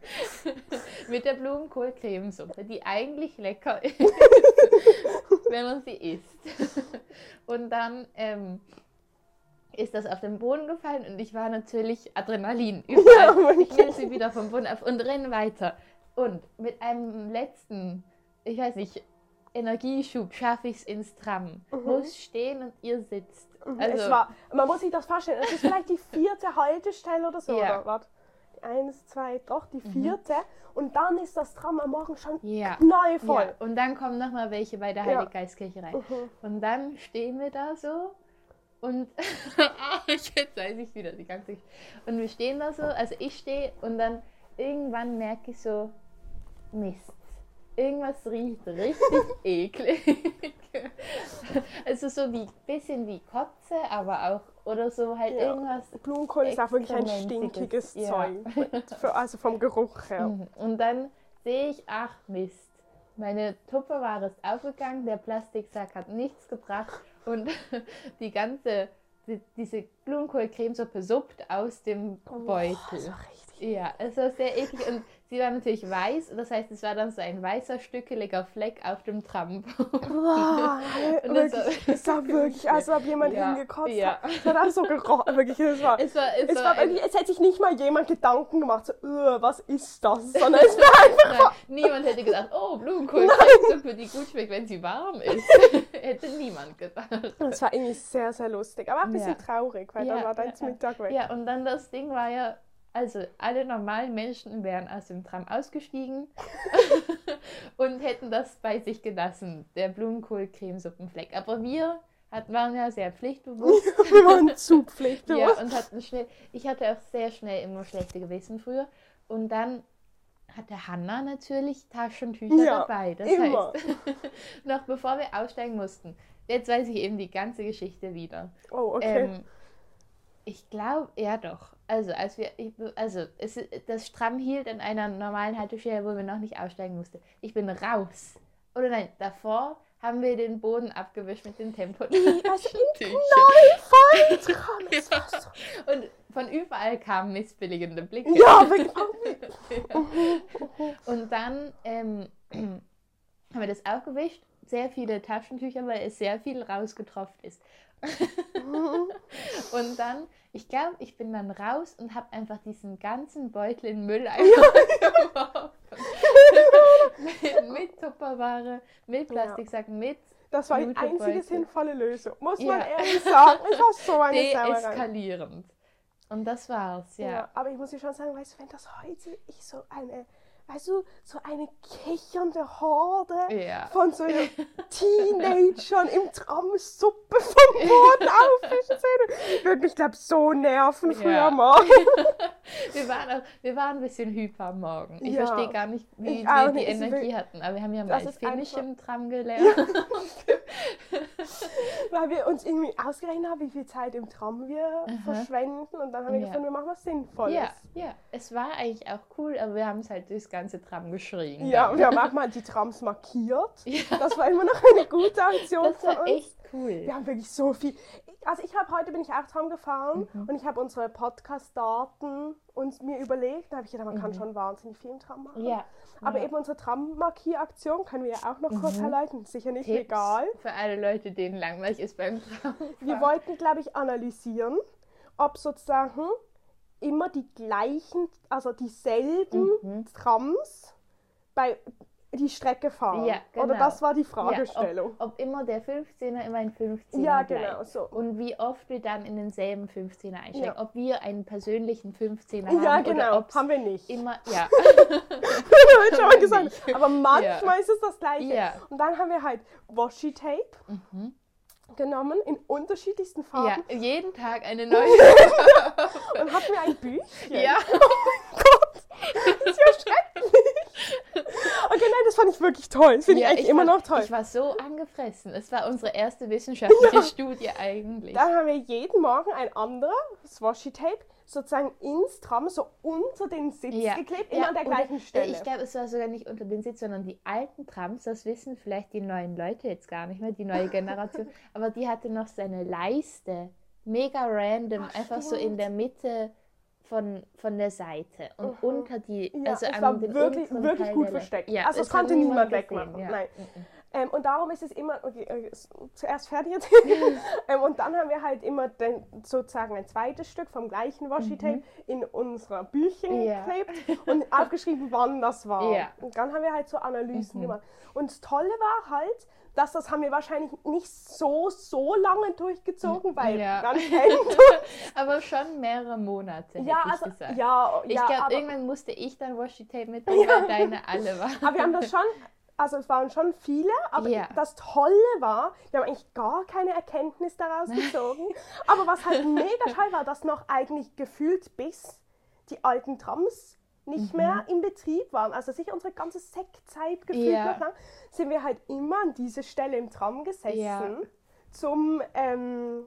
mit der Blumenkohl-Cremesuppe, die eigentlich lecker ist, wenn man sie isst. Und dann, ähm, ist das auf den Boden gefallen und ich war natürlich Adrenalin überall. Ja, ich nehme sie wieder vom Boden auf und renne weiter. Und mit einem letzten, ich weiß nicht, Energieschub schaffe ich es ins Tram. Muss stehen und ihr sitzt. es Also, war, man muss sich das vorstellen, es ist vielleicht die vierte Haltestelle oder so. Ja. Oder? Warte. Die Eins, zwei, doch, die vierte. Und dann ist das Tram am Morgen schon ja. knallvoll. ja. Und dann kommen noch mal welche bei der. Heiliggeistkirche rein. Mhm. Und dann stehen wir da so und jetzt weiß ich wieder die ganze. Und wir stehen da so, also ich stehe und dann irgendwann merke ich so, Mist. Irgendwas riecht richtig eklig. also so wie bisschen wie Kotze, aber auch oder so halt Ja. irgendwas. Blumenkohl ist auch wirklich ein stinkiges ja. Zeug. Für, also vom Geruch her. Mhm. Und dann sehe ich, ach Mist, meine Tupperware ist aufgegangen, der Plastiksack hat nichts gebracht und die ganze, die, diese Blumenkohlcremesuppe suppt aus dem Beutel. Das war richtig. Ja, es war sehr eklig und sie war natürlich weiß, das heißt, es war dann so ein weißer, stückeliger Fleck auf dem Tram. Boah, Und das wirklich, war- es sah wirklich, als ob jemand Ja, hingekotzt ja. hat. Es hat auch so gerochen. Wirklich, es war, Es war, es es war war wirklich, es hätte sich nicht mal jemand Gedanken gemacht, so, "Ugh, was ist das? Sondern es war einfach. Nein, niemand hätte gesagt, oh, Blumenkohlcremesuppe, die gut schmeckt, wenn sie warm ist. hätte niemand gedacht. Es war irgendwie sehr, sehr lustig, aber auch ein bisschen Ja. traurig, weil dann war dein. Mittag weg. Ja, und dann das Ding war ja, also alle normalen Menschen wären aus dem Tram ausgestiegen und hätten das bei sich gelassen, der Blumenkohl-Cremesuppenfleck. Aber wir hat, waren ja sehr pflichtbewusst. Wir waren zu pflichtbewusst. ja, und hatten schnell, ich hatte auch sehr schnell immer schlechte Gewissen früher. Und dann hatte Hanna natürlich Taschentücher Ja, dabei. Das immer. heißt, noch bevor wir aussteigen mussten, jetzt weiß ich eben die ganze Geschichte wieder. Oh, okay. Ähm, ich glaube, ja doch. Also, als wir, ich, also es, das Stramm hielt an einer normalen Haltestelle, wo wir noch nicht aussteigen mussten. Ich bin raus. Oder nein, davor haben wir den Boden abgewischt mit dem Tempo. also in Taschentücher. voll dran. Es war so. Und von überall kamen missbilligende Blicke. Ja, wirklich. Und dann ähm, haben wir das aufgewischt. Sehr viele Taschentücher, weil es sehr viel rausgetropft ist. Und dann, ich glaube, ich bin dann raus und habe einfach diesen ganzen Beutel in den Mülleimer geworfen. mit, mit Tupperware mit Plastiksack, mit Das war die einzige sinnvolle Lösung. Muss man Ja. ehrlich sagen. Es war so eine deeskalierend. Und das war's, ja. Ja. aber ich muss dir schon sagen, weißt du, wenn das heute ich so eine, weißt du, so eine kichernde Horde Ja. von so Teenagern im Tram Suppe vom Boden aufwischen sehen, würde mich, glaube so nerven früher Ja. morgen. Wir waren, auch, wir waren ein bisschen hyper am Morgen. Ich Ja. verstehe gar nicht, wie wir die Energie hatten. Aber wir haben ja mal Finnisch im Tram gelernt. Weil wir uns irgendwie ausgerechnet haben, wie viel Zeit im Tram wir verschwenden und dann haben wir Ja. gefunden, wir machen was Sinnvolles. Ja, ja, es war eigentlich auch cool, aber wir haben es halt durchs ganze Tram geschrien. Ja, dann. wir haben auch mal die Trams markiert. Ja. Das war immer noch eine gute Aktion das für war uns. echt cool. Wir haben wirklich so viel. Also ich habe heute bin ich auch Tram gefahren Mhm. und ich habe unsere Podcast-Daten uns mir überlegt. Da habe ich gedacht, man kann Mhm. schon wahnsinnig viel im Tram machen. Ja. Aber ja. eben unsere Tram-Markieraktion können wir ja auch noch kurz erläutern. Sicher nicht Tipps legal. Für alle Leute, denen langweilig ist beim Tram. Wir wollten, glaube ich, analysieren, ob sozusagen immer die gleichen, also dieselben Mhm. Trams bei die Strecke fahren. Ja, Oder genau. das war die Ja, Fragestellung. ob, ob immer der 15er immer ein 15er Ja, bleibt. genau, so. Und wie oft wir dann in denselben 15er einsteigen. Ja. Ob wir einen persönlichen 15er Ja, haben genau. oder Haben wir nicht. immer, ja. Heute schon mal gesagt. nicht. Aber manchmal ist es das Gleiche. Ja. Und dann haben wir halt Washi-Tape Mhm. genommen in unterschiedlichsten ja, Farben jeden Tag eine neue. und hatten wir ein Büchchen. ja. Das ist ja schrecklich. Okay, nein, das fand ich wirklich toll. Das finde ich ja, eigentlich immer war, noch toll. Ich war so angefressen. Es war unsere erste wissenschaftliche Studie eigentlich. Dann haben wir jeden Morgen ein anderes Washi-Tape sozusagen ins Tram so unter den Sitz geklebt, immer an der gleichen Stelle. Ich glaube, es war sogar nicht unter den Sitz, sondern die alten Trams, das wissen vielleicht die neuen Leute jetzt gar nicht mehr, die neue Generation, aber die hatte noch seine Leiste, mega random, Ach, einfach so stimmt. in der Mitte von, von der Seite und Mhm. unter die, Ja, also es war wirklich- wirklich Teil gut versteckt. Ja, Also es konnte niemand wegmachen. Ja. Nein. Mhm. Ähm, und darum ist es immer, okay, äh, zuerst fertig erzählen. ähm, und dann haben wir halt immer den, sozusagen ein zweites Stück vom gleichen Washi-Tape in unserer Büchchen Mhm. Ja. geklebt und aufgeschrieben, wann das war. Ja. Und dann haben wir halt so Analysen Mhm. gemacht. Und das Tolle war halt, dass das haben wir wahrscheinlich nicht so, so lange durchgezogen, weil Mhm. Ja. man kennt. Aber schon mehrere Monate, ja, ich also, gesagt. ja, ich ja, glaube, irgendwann musste ich dann Washi-Tape mitbringen, weil deine alle waren. Aber wir haben das schon, also es waren schon viele, aber Ja. das Tolle war, wir haben eigentlich gar keine Erkenntnis daraus gezogen. aber was halt mega toll war, dass noch eigentlich gefühlt bis die alten Trams nicht mehr im Betrieb waren. Also sicher unsere ganze Sektzeit gefühlt Ja. noch lang, sind wir halt immer an diese Stelle im Tram gesessen Ja. zum, ähm,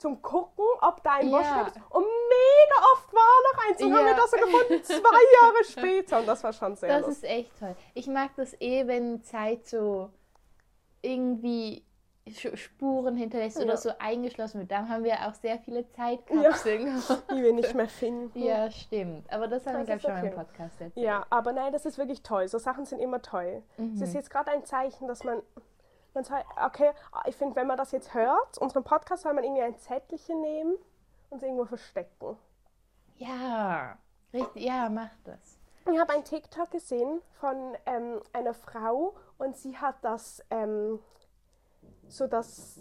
zum Gucken, ob da ein Ja. Waschlab ist. Und mega oft war noch eins und haben wir Ja. das so gefunden, zwei Jahre später. Und das war schon sehr Das lustig. ist echt toll. Ich mag das eh, wenn Zeit so irgendwie Spuren hinterlässt Ja. oder so eingeschlossen wird. Dann haben wir auch sehr viele Zeitkapseln. Ja, die wir nicht mehr finden. stimmt. Aber das haben wir, Das glaube ist ich, schon okay. im Podcast erzählt. Ja, aber nein, das ist wirklich toll. So Sachen sind immer toll. Es Mhm. ist jetzt gerade ein Zeichen, dass man, man sagt, okay, ich finde, wenn man das jetzt hört, unseren Podcast, soll man irgendwie ein Zettelchen nehmen und es irgendwo verstecken. Ja, richtig. Ja, mach das. Ich habe ein TikTok gesehen von ähm, einer Frau und sie hat das, ähm, so das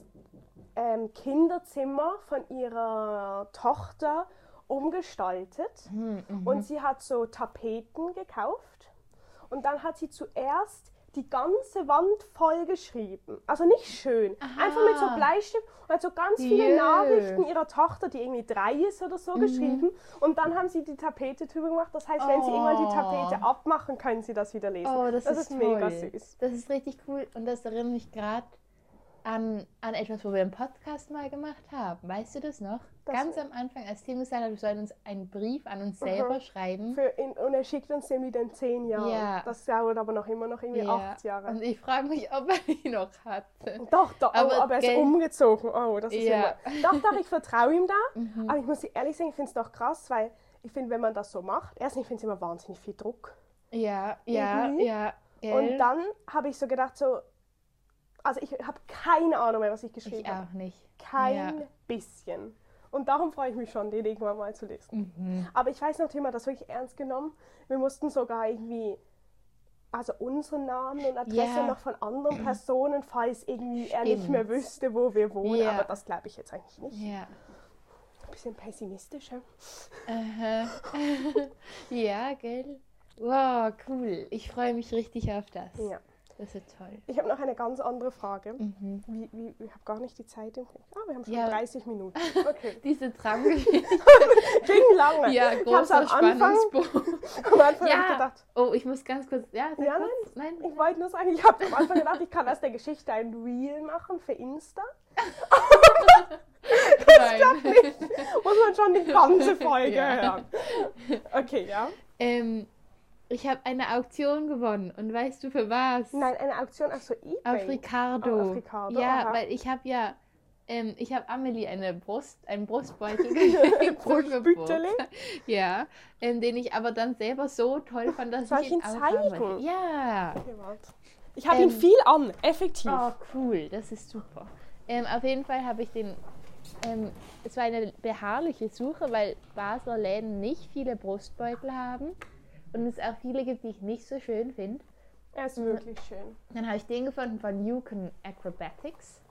ähm, Kinderzimmer von ihrer Tochter umgestaltet. Hm, mhm. Und sie hat so Tapeten gekauft und dann hat sie zuerst die ganze Wand voll geschrieben. Also nicht schön. Aha. Einfach mit so Bleistift und hat so ganz viele Jö. Nachrichten ihrer Tochter, die irgendwie drei ist oder so, Mhm. geschrieben. Und dann haben sie die Tapete drüber gemacht. Das heißt, wenn sie irgendwann die Oh. Tapete abmachen, können sie das wieder lesen. Oh, das, ist, mega toll. süß. Das ist richtig cool und das erinnert mich gerade an, an etwas, wo wir einen Podcast mal gemacht haben. Weißt du das noch? Das- Ganz am Anfang, als Tim gesagt hat, wir sollen uns einen Brief an uns selber Mhm. schreiben. In, und er schickt uns den wieder in zehn Jahren. Ja. Das dauert aber noch immer noch irgendwie Ja. acht Jahre. Und ich frage mich, ob er ihn noch hatte. Doch, doch, Aber, aber, aber er ist umgezogen. Oh, das ist Ja. immer. Doch, doch, ich vertraue ihm da. Mhm. Aber ich muss ehrlich sagen, ich finde es doch krass, weil ich finde, wenn man das so macht, erstens, ich finde es immer wahnsinnig viel Druck. Ja, ja, Irgendwie. ja. Gell? Und dann habe ich so gedacht, so, also ich habe keine Ahnung mehr, was ich geschrieben ich habe. auch nicht. Kein Ja. bisschen. Und darum freue ich mich schon, den irgendwann mal zu lesen. Mhm. Aber ich weiß noch, hat das wirklich ernst genommen. Wir mussten sogar irgendwie also unseren Namen und Adresse Ja. noch von anderen Personen, falls irgendwie er nicht Stimmt. mehr wüsste, wo wir wohnen. Ja. Aber das glaube ich jetzt eigentlich nicht. Ja. Ein bisschen pessimistisch. ja. Ja, gell? Wow, cool. Ich freue mich richtig auf das. Ja. Das ist toll. Ich habe noch eine ganz andere Frage. Mhm. Wie, wie, ich habe gar nicht die Zeit im Blick. Ah, wir haben schon Ja. 30 Minuten. Okay. Diese Traumgeschichte. Ging lange. ja, ich großer am Anfang, Spannungsbogen. am Anfang Ja. ich gedacht, Oh, ich muss ganz kurz. Ja, Ja, kurz. Nein. ich wollte nur sagen, ich habe am Anfang gedacht, ich kann aus der Geschichte ein Reel machen für Insta. nein. Muss man schon die ganze Folge Ja. hören. Okay, ja. ähm, ich habe eine Auktion gewonnen und weißt du für was? Nein, eine Auktion, also eBay. Auf Ricardo. Oh, auf Ricardo, Ja, aha. weil ich habe ja, ähm, ich habe Amelie eine Brust, einen Brustbeutel? Geburtstag. Ja, ähm, den ich aber dann selber so toll fand, dass Soll ich ihn zeigen? Ja. Ich habe Ähm, ihn viel an, effektiv. Oh, cool, das ist super. Ähm, auf jeden Fall habe ich den. Ähm, es war eine beharrliche Suche, weil Basler Läden nicht viele Brustbeutel haben und es auch viele gibt, die ich nicht so schön finde. Er ist wirklich schön. Dann habe ich den gefunden von Yukon Acrobatics.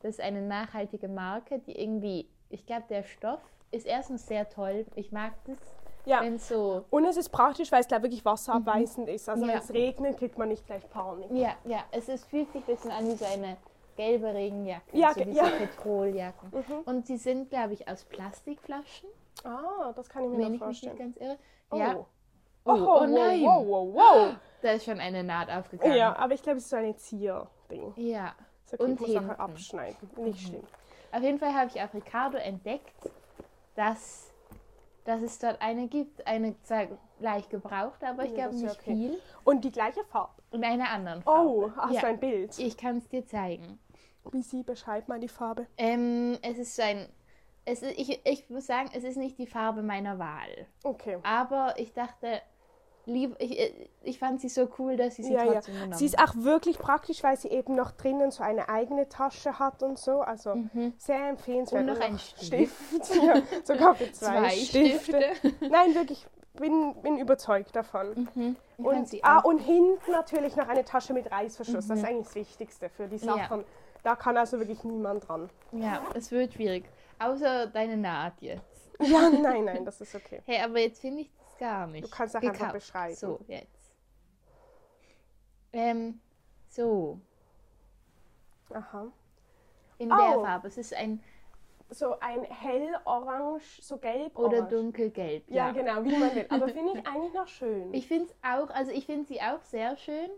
Das ist eine nachhaltige Marke, die irgendwie, ich glaube, der Stoff ist erstens sehr toll. Ich mag das, Ja. so, Und es ist praktisch, weil es da wirklich wasserabweisend ist. Also Ja. wenn es regnet, kriegt man nicht gleich Panik. ja, ja, es ist, fühlt sich ein bisschen an wie so eine gelbe Regenjacke, Ja, so wie ja. Petroljacken. Mhm. Und sie sind, glaube ich, aus Plastikflaschen, Ah, das kann ich mir wenn ich mich vorstellen. nicht ganz irre. Oh. Ja. Oh, Oh, oh, wow, nein. wow, wow, wow. Da ist schon eine Naht aufgegangen. Ja, aber ich glaube, es ist so ein Zierding. Ja. So, okay, Und ich muss hinten. Mhm. abschneiden. Nicht schlimm. Auf jeden Fall habe ich auf Ricardo entdeckt, dass, dass es dort eine gibt, eine zwar leicht gebraucht, aber ich Ja, glaube nicht okay. viel. Und die gleiche Farbe. Und eine anderen Farbe. Oh, hast Ja. du ein Bild? Ich kann es dir zeigen. Wie sie beschreibt mal die Farbe. Ähm, es ist so ein. Es ist, ich, ich muss sagen, es ist nicht die Farbe meiner Wahl. Okay. Aber ich dachte, lieb, ich, ich fand sie so cool, dass ich sie Ja, ja. trotzdem genommen Sie ist auch wirklich praktisch, weil sie eben noch drinnen so eine eigene Tasche hat und so. Also sehr empfehlenswert. Mhm. Und noch ein Stift. ja, sogar für zwei, Zwei Stifte. Nein, wirklich, bin, bin überzeugt davon. Mhm. Und, sie ah, Mhm. und hinten natürlich noch eine Tasche mit Reißverschluss. Das ist eigentlich das Wichtigste für die Ja. Sachen. Da kann also wirklich niemand dran. Ja, es wird schwierig. Außer deine Naht jetzt. Ja, nein, nein, das ist okay. Hey, aber jetzt finde ich das gar nicht. Du kannst auch einfach beschreiben. So, jetzt. Ähm, so, Aha. in Oh. der Farbe. Es ist ein So ein hellorange, so gelb oder dunkelgelb. Ja, Ja, genau, wie man will. Aber finde ich eigentlich noch schön. Ich finde es auch, also ich finde sie auch sehr schön.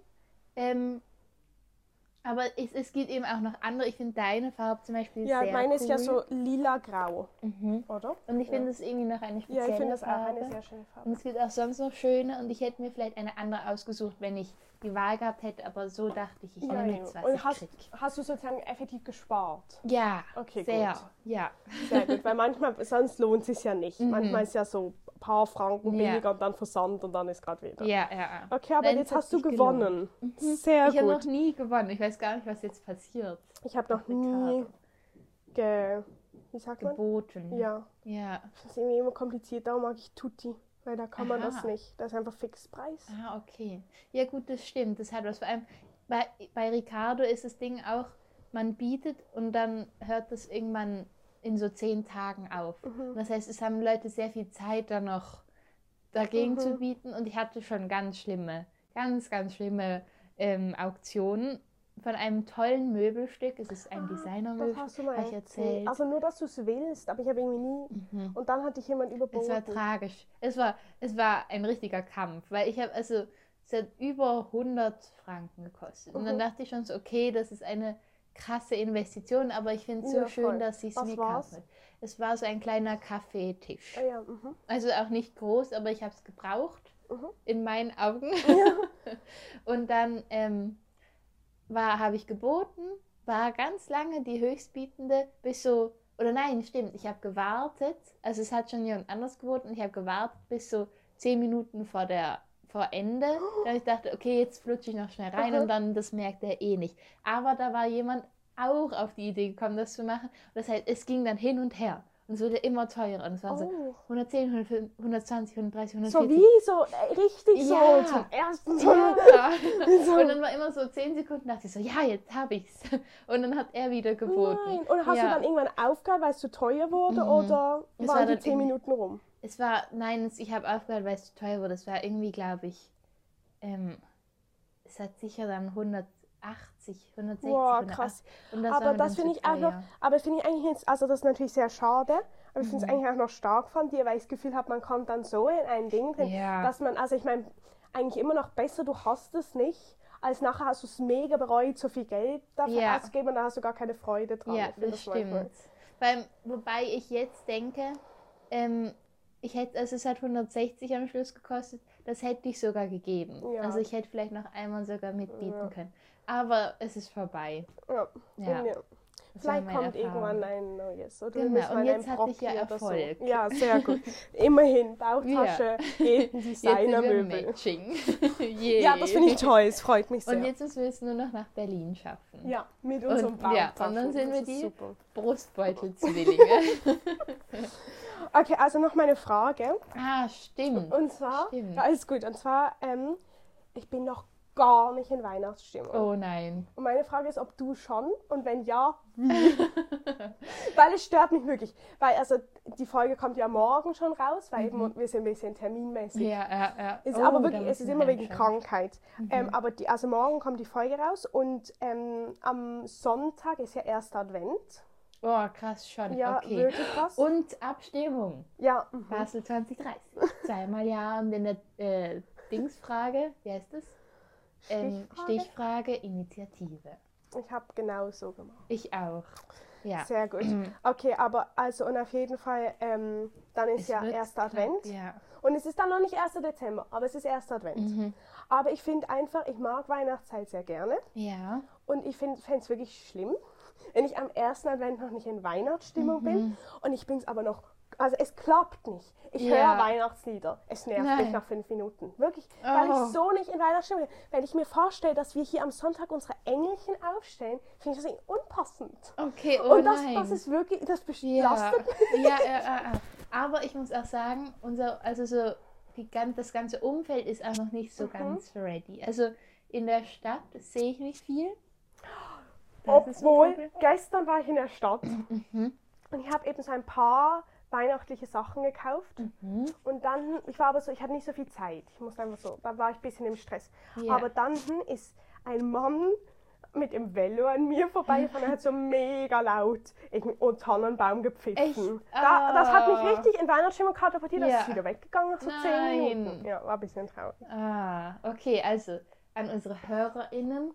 Ähm, aber es, es gibt eben auch noch andere. Ich finde deine Farbe zum Beispiel ja, sehr meine cool. ist ja so lila-grau, Mhm. oder? Und ich finde Ja. es irgendwie noch eine spezielle Ja, ich finde das auch Farbe. eine sehr schöne Farbe. Und es gibt auch sonst noch schöne und ich hätte mir vielleicht eine andere ausgesucht, wenn ich die Wahl gehabt hätte, aber so dachte ich, ich Ja, nehme ja. jetzt was Und ich hast, krieg. hast du sozusagen effektiv gespart? Ja, Okay, sehr, gut. ja. Sehr gut, weil manchmal, sonst lohnt es sich ja nicht. Manchmal ist ja so paar Franken Mhm. Billiger und dann Versand und dann ist gerade wieder. Ja, ja. ja. Okay, aber Nein, jetzt hast du gewonnen. gelohnt. Sehr Ich habe noch gut. nie gewonnen. Ich weiß gar nicht, was jetzt passiert. Ich habe noch nie ge... Wie sagt man? Geboten. Ja, Ja. das ist irgendwie immer kompliziert. Darum mag ich Tutti, weil da kann man das Aha. nicht. Das ist einfach Fixpreis. Ah, okay. Ja, gut, das stimmt. Das hat was. Vor allem bei, bei Ricardo ist das Ding auch, man bietet und dann hört das irgendwann in so zehn Tagen auf. Mhm. Das heißt, es haben Leute sehr viel Zeit, da noch dagegen Mhm. zu bieten. Und ich hatte schon ganz schlimme, ganz, ganz schlimme ähm, Auktionen von einem tollen Möbelstück. Es ist ein Ah, Das Designermöbelstück. hast du mal Hab ich erzählt. Also nur, dass du es willst, aber ich habe irgendwie nie... Mhm. Und dann hat dich jemand Es überboten. war tragisch. Es war, es war ein richtiger Kampf, weil ich habe, also, es hat über 100 Franken gekostet. Und dann Mhm. dachte ich schon so, okay, das ist eine krasse Investition, aber ich finde es so Ja, schön, dass ich es mir war's? kaufe. Es war so ein kleiner Kaffeetisch. Ah, ja, mhm. Also auch nicht groß, aber ich habe es gebraucht, Mhm. in meinen Augen. Und dann ähm, war, habe ich geboten, war ganz lange die Höchstbietende, bis so, oder nein, stimmt, ich habe gewartet, also es hat schon jemand anders geboten, ich habe gewartet bis so zehn Minuten vor der vor Ende, da ich dachte, okay, jetzt flutsche ich noch schnell rein und dann, das merkt er eh nicht. Aber da war jemand auch auf die Idee gekommen, das zu machen. Und das heißt, es ging dann hin und her. Und es wurde immer teurer. Und es waren so Oh. 110, 105, 120, 130, 140. So wie so, äh, richtig so Ja. zum ersten so. Ja. So. Und dann war immer so 10 Sekunden, dachte ich so, ja, jetzt habe ich's. Und dann hat er wieder geboten. Nein. Und hast ja. du dann irgendwann aufgehört, weil es zu teuer wurde Mhm. oder Es waren war die dann 10 irgendwie- Minuten rum? Es war, nein, es, ich habe aufgehört, weil es zu teuer wurde. Es war irgendwie, glaube ich, ähm, es hat sicher dann 180, 160, Boah, 180. krass. Das Aber das finde ich auch noch, aber finde ich eigentlich jetzt, also das ist natürlich sehr schade, aber ich finde es Mhm. eigentlich auch noch stark von dir, weil ich das Gefühl habe, man kommt dann so in ein Ding drin, Ja. dass man, also ich meine, eigentlich immer noch besser, du hast es nicht, als nachher hast du es mega bereut, so viel Geld dafür Ja. auszugeben und da hast du gar keine Freude dran. Ja, das manchmal- stimmt. Beim, wobei ich jetzt denke, ähm, ich hätte, also es hat 160 am Schluss gekostet, das hätte ich sogar gegeben. Ja. Also ich hätte vielleicht noch einmal sogar mitbieten Ja. können. Aber es ist vorbei. Ja. Ja. Ja. Das Vielleicht kommt Erfahrung. irgendwann ein neues. Oder Genau, und jetzt hatte ich ja Erfolg. So. Ja, sehr gut. Immerhin, Bauchtasche, sind wir Designermöbel. Matching. Ja, das finde ich toll, es freut mich sehr. Und jetzt müssen wir es nur noch nach Berlin schaffen. ja, mit unserem Und- ja, und dann sind das wir die-. Brustbeutel-Zwillinge. Okay, also noch meine Frage. ah, stimmt. Und zwar, Stimmt. ja, alles gut. Und zwar, ähm, ich bin noch gar nicht in Weihnachtsstimmung. Oh nein. Und meine Frage ist, ob du schon und wenn ja, wie? weil es stört mich wirklich. Weil also die Folge kommt ja morgen schon raus, weil eben wir sind ein bisschen terminmäßig. Ja, ja, ja. Ist Oh, aber wirklich, es ist immer wegen. Krankheit. Ähm, aber die, also morgen kommt die Folge raus und ähm, am Sonntag ist ja erster Advent. Oh, krass schon. Ja, okay. wirklich krass. Und Abstimmung. ja, mhm. Basel 2030. Zweimal ja und in der äh, Dingsfrage, wie heißt das? Ähm, Stichfrage? Stichfrage, Initiative. ich habe genau so gemacht. Ich auch. Ja. Sehr gut. Okay, aber also und auf jeden Fall, ähm, dann ist Es ja erster Advent. Ja. Und es ist dann noch nicht 1. Dezember, aber es ist erster Advent. Mhm. Aber ich finde einfach, ich mag Weihnachtszeit sehr gerne. Ja. Und ich fände es wirklich schlimm, wenn ich am ersten Advent noch nicht in Weihnachtsstimmung bin. Und ich bin es aber noch. Also es klappt nicht. Ich Ja. höre Weihnachtslieder. Es nervt mich Nein. nach fünf Minuten. Wirklich. Weil Oh. ich so nicht in Weihnachtsstimmung bin. Wenn ich mir vorstelle, dass wir hier am Sonntag unsere Engelchen aufstellen, finde ich das unpassend. Okay, oh Und das, nein. das ist wirklich, das belastet ja, ja, ja, ja. Aber ich muss auch sagen, unser, also so die, das ganze Umfeld ist auch noch nicht so Mhm. ganz ready. Also in der Stadt sehe ich nicht viel. Das Obwohl, gestern war ich in der Stadt Mhm. und ich habe eben so ein paar weihnachtliche Sachen gekauft. Mhm. Und dann, ich war aber so, ich hatte nicht so viel Zeit. Ich musste einfach so, da war ich ein bisschen im Stress. Ja. Aber dann ist ein Mann mit dem Velo an mir vorbeigefahren, er hat so mega laut oh, Tannenbaum gepfiffen. Echt? Da, das hat mich Ah. richtig in Weihnachtsstimmung katapultiert, das Ja. ist wieder weggegangen nach so zehn Nein. Minuten. Ja, war ein bisschen traurig. Ah, okay, also an unsere HörerInnen,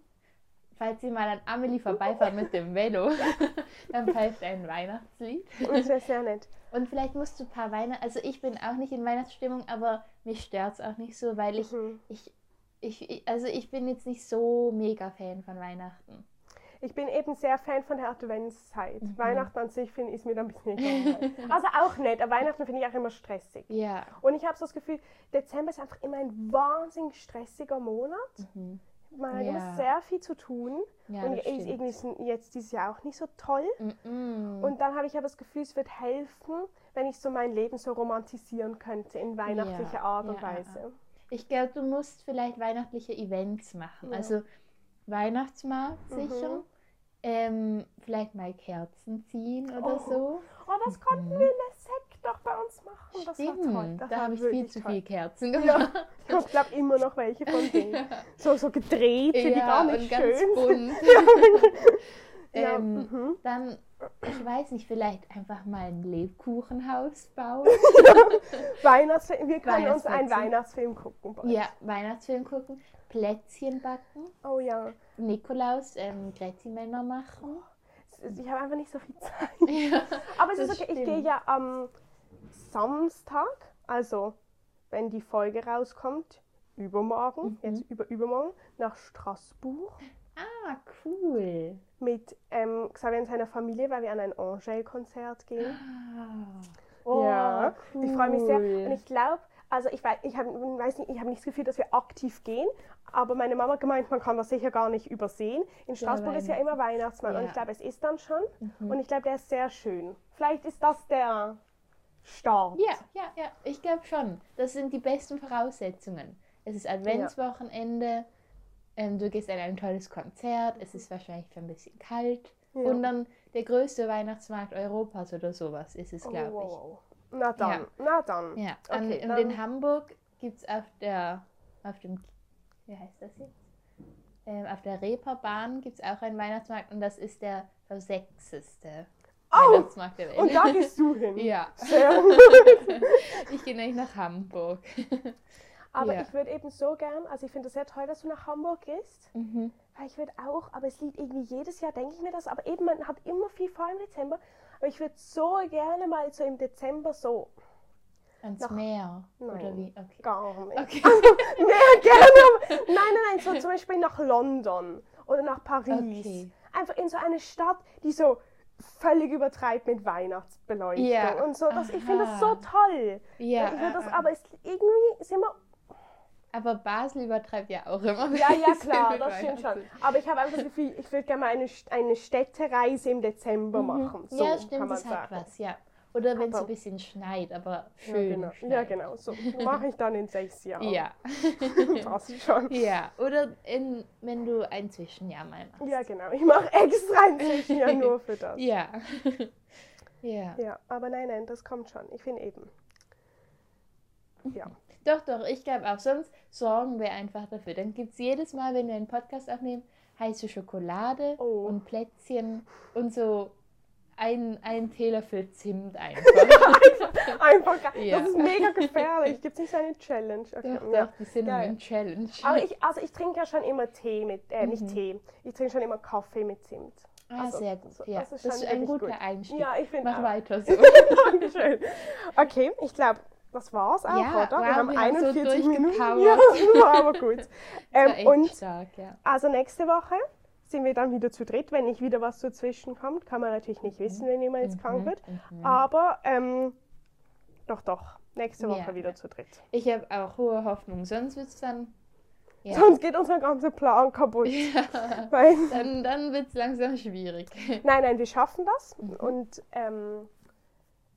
falls ihr mal an Amelie vorbeifahrt mit dem Velo, dann pfeift ein Weihnachtslied. Das wäre sehr nett. Und vielleicht musst du ein paar Weihnachten, also ich bin auch nicht in Weihnachtsstimmung, aber mich stört es auch nicht so, weil ich, Mhm. ich, ich, ich, also ich bin jetzt nicht so mega Fan von Weihnachten. Ich bin eben sehr Fan von der Adventszeit. Mhm. Weihnachten an sich finde ich ist mir da ein bisschen egal. also auch nett, aber Weihnachten finde ich auch immer stressig. Ja. Und ich habe so das Gefühl, Dezember ist einfach immer ein wahnsinnig stressiger Monat. Mhm. Man hat Ja. immer sehr viel zu tun. Ja, und ist jetzt dieses Jahr auch nicht so toll. Mm-mm. Und dann habe ich aber das Gefühl, es wird helfen, wenn ich so mein Leben so romantisieren könnte in weihnachtlicher Ja, Art und Weise. Ich glaube, du musst vielleicht weihnachtliche Events machen. Also Weihnachtsmarkt Mhm. sicher. Ähm, vielleicht mal Kerzen ziehen oder Oh, so. Oh, das konnten wir in der Sekt doch bei uns machen. Das war toll. Stimmt, Das da habe ich viel zu toll. viel Kerzen Ja, gemacht. ich glaube immer noch welche von denen. So, so gedrehte, die Ja, gar und nicht ganz schön bunt. Ja, ähm, mhm. Dann, ich weiß nicht, vielleicht einfach mal ein Lebkuchenhaus bauen. Weihnachtsfilm. Wir können uns einen. Weihnachtsfilm gucken. bald. ja, Weihnachtsfilm gucken, Plätzchen backen, Oh ja. Nikolaus ähm, Grätzimänner machen. Ich habe einfach nicht so viel Zeit. Ja. Aber es ist okay, ich gehe stimmt. ja am Samstag, also wenn die Folge rauskommt, übermorgen, Mhm. jetzt über übermorgen, nach Straßburg Ah, cool. mit ähm, Xavier und seiner Familie, weil wir an ein Angel-Konzert gehen. Ah. Oh, ja, cool. ich freue mich sehr. Und ich glaube, Also ich weiß, ich hab, weiß nicht, ich habe nicht das Gefühl, dass wir aktiv gehen, aber meine Mama hat gemeint, man kann das sicher gar nicht übersehen. In Straßburg ist ja immer Weihnachtsmann und Ja. ich glaube, es ist dann schon Mhm. und ich glaube, der ist sehr schön. Vielleicht ist das der Start. Ja, ja, ja, ich glaube schon. Das sind die besten Voraussetzungen. Es ist Adventswochenende, ähm, du gehst an ein tolles Konzert, es ist wahrscheinlich ein bisschen kalt. Und dann der größte Weihnachtsmarkt Europas oder sowas ist es, Oh, glaube ich. wow. Na dann, Ja. na dann. Ja, Okay, und dann- in Hamburg gibt es auf der, auf dem, wie heißt das jetzt? Ähm, auf der Reeperbahn gibt es auch einen Weihnachtsmarkt und das ist der versechsteste Oh. Und da gehst du hin. ja, Sehr ich gehe nämlich nach Hamburg. Aber Ja. ich würde eben so gern, also ich finde es sehr toll, dass du nach Hamburg gehst. Mhm. Weil ich würde auch, aber es liegt irgendwie jedes Jahr, denke ich mir das, aber eben, man hat immer viel vor im Dezember. Aber ich würde so gerne mal so im Dezember so, Ans Nach- Meer. Oder Nein. wie? Okay. gar nicht. Okay. Mehr gerne. Nein, nein, nein, so zum Beispiel nach London oder nach Paris. Okay. Einfach in so eine Stadt, die so völlig übertreibt mit Weihnachtsbeleuchtung Ja. und so. Das, ich finde das so toll. Ja, ich das, aber es, irgendwie sind wir aber Basel übertreibt ja auch immer. Ja, ja, klar, das stimmt schon. Aber ich habe einfach das Gefühl, ich würde gerne mal eine, eine Städtereise im Dezember machen. So ja, kann stimmt, man das hat sagen. was, ja. Oder wenn es ein bisschen schneit, aber Ja, schön genau. schneit. ja, genau. So mache ich dann in sechs Jahren. Ja. Passt schon. ja, oder in, wenn du ein Zwischenjahr mal machst. Ja, genau. Ich mache extra ein Zwischenjahr nur für das. Ja. ja. Ja, aber nein, nein, das kommt schon. Ich finde eben. Ja. Doch, doch, ich glaube auch. Sonst sorgen wir einfach dafür. Dann gibt es jedes Mal, wenn wir einen Podcast aufnehmen, heiße Schokolade Oh. und Plätzchen und so ein, ein Teelöffel Zimt einfach. Einfach geil. Ja. Das ist mega gefährlich. Gibt es nicht so eine Challenge? Okay. doch, ja. doch, die Cinnamon Challenge. Aber ich, also ich trinke ja schon immer Tee mit, äh, nicht Mhm. Tee. Ich trinke schon immer Kaffee mit Zimt. ah, also, sehr gut. ja. das Das ist ist, schon ein guter gut. Einstieg. Ja, ich finde Mach auch. weiter so. Dankeschön. Okay, ich glaube, das war's auch, Ja, oder? wow, wir haben wir haben so 41 Minuten. Ja, das war aber gut. Das Ähm, war und stark, ja. also nächste Woche sind wir dann wieder zu dritt. Wenn nicht wieder was dazwischen kommt, kann man natürlich nicht wissen, wenn jemand jetzt krank Mhm, wird. mhm. Aber ähm, doch, doch, nächste Woche Ja. wieder zu dritt. Ich habe auch hohe Hoffnung. Sonst wird es dann. Ja. Sonst geht unser ganzer Plan kaputt. ja. Dann, dann wird es langsam schwierig. nein, nein, wir schaffen das. Mhm. Und ähm,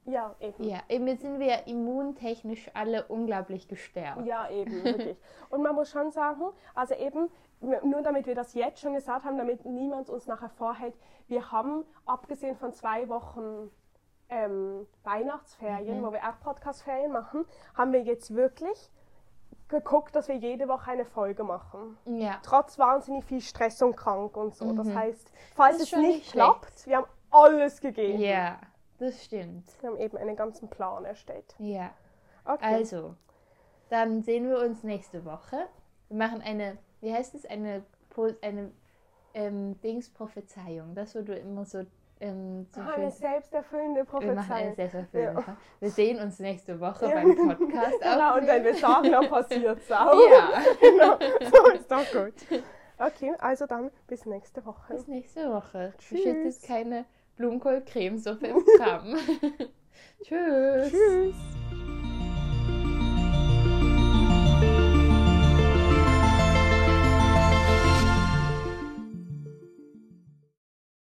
ja, eben. Ja, eben jetzt sind wir immuntechnisch alle unglaublich gestärkt. Ja, eben, wirklich. Und man muss schon sagen, also eben, nur damit wir das jetzt schon gesagt haben, damit niemand uns nachher vorhält, wir haben, abgesehen von zwei Wochen ähm, Weihnachtsferien, Mhm. wo wir auch Podcastferien machen, haben wir jetzt wirklich geguckt, dass wir jede Woche eine Folge machen. Ja. Trotz wahnsinnig viel Stress und krank und so. Das Mhm. heißt, falls Das es nicht klappt, wir haben alles gegeben. Ja, das stimmt. Wir haben eben einen ganzen Plan erstellt. Ja. Okay. Also, dann sehen wir uns nächste Woche. Wir machen eine, wie heißt es, eine, eine ähm, Dingsprophezeiung. Das, wo du immer so, ähm, so schön eine selbsterfüllende Wir machen eine Prophezeiung. Selbsterfüllung. Ja. Wir sehen uns nächste Woche Ja. beim Podcast. Genau, und wenn wir sagen, dann passiert es auch. Ja. genau. So ist doch gut. Okay, also dann bis nächste Woche. Bis nächste Woche. Tschüss. Schüttet keine Blumenkohl-Cremesuppe im Tram. Tschüss. Tschüss.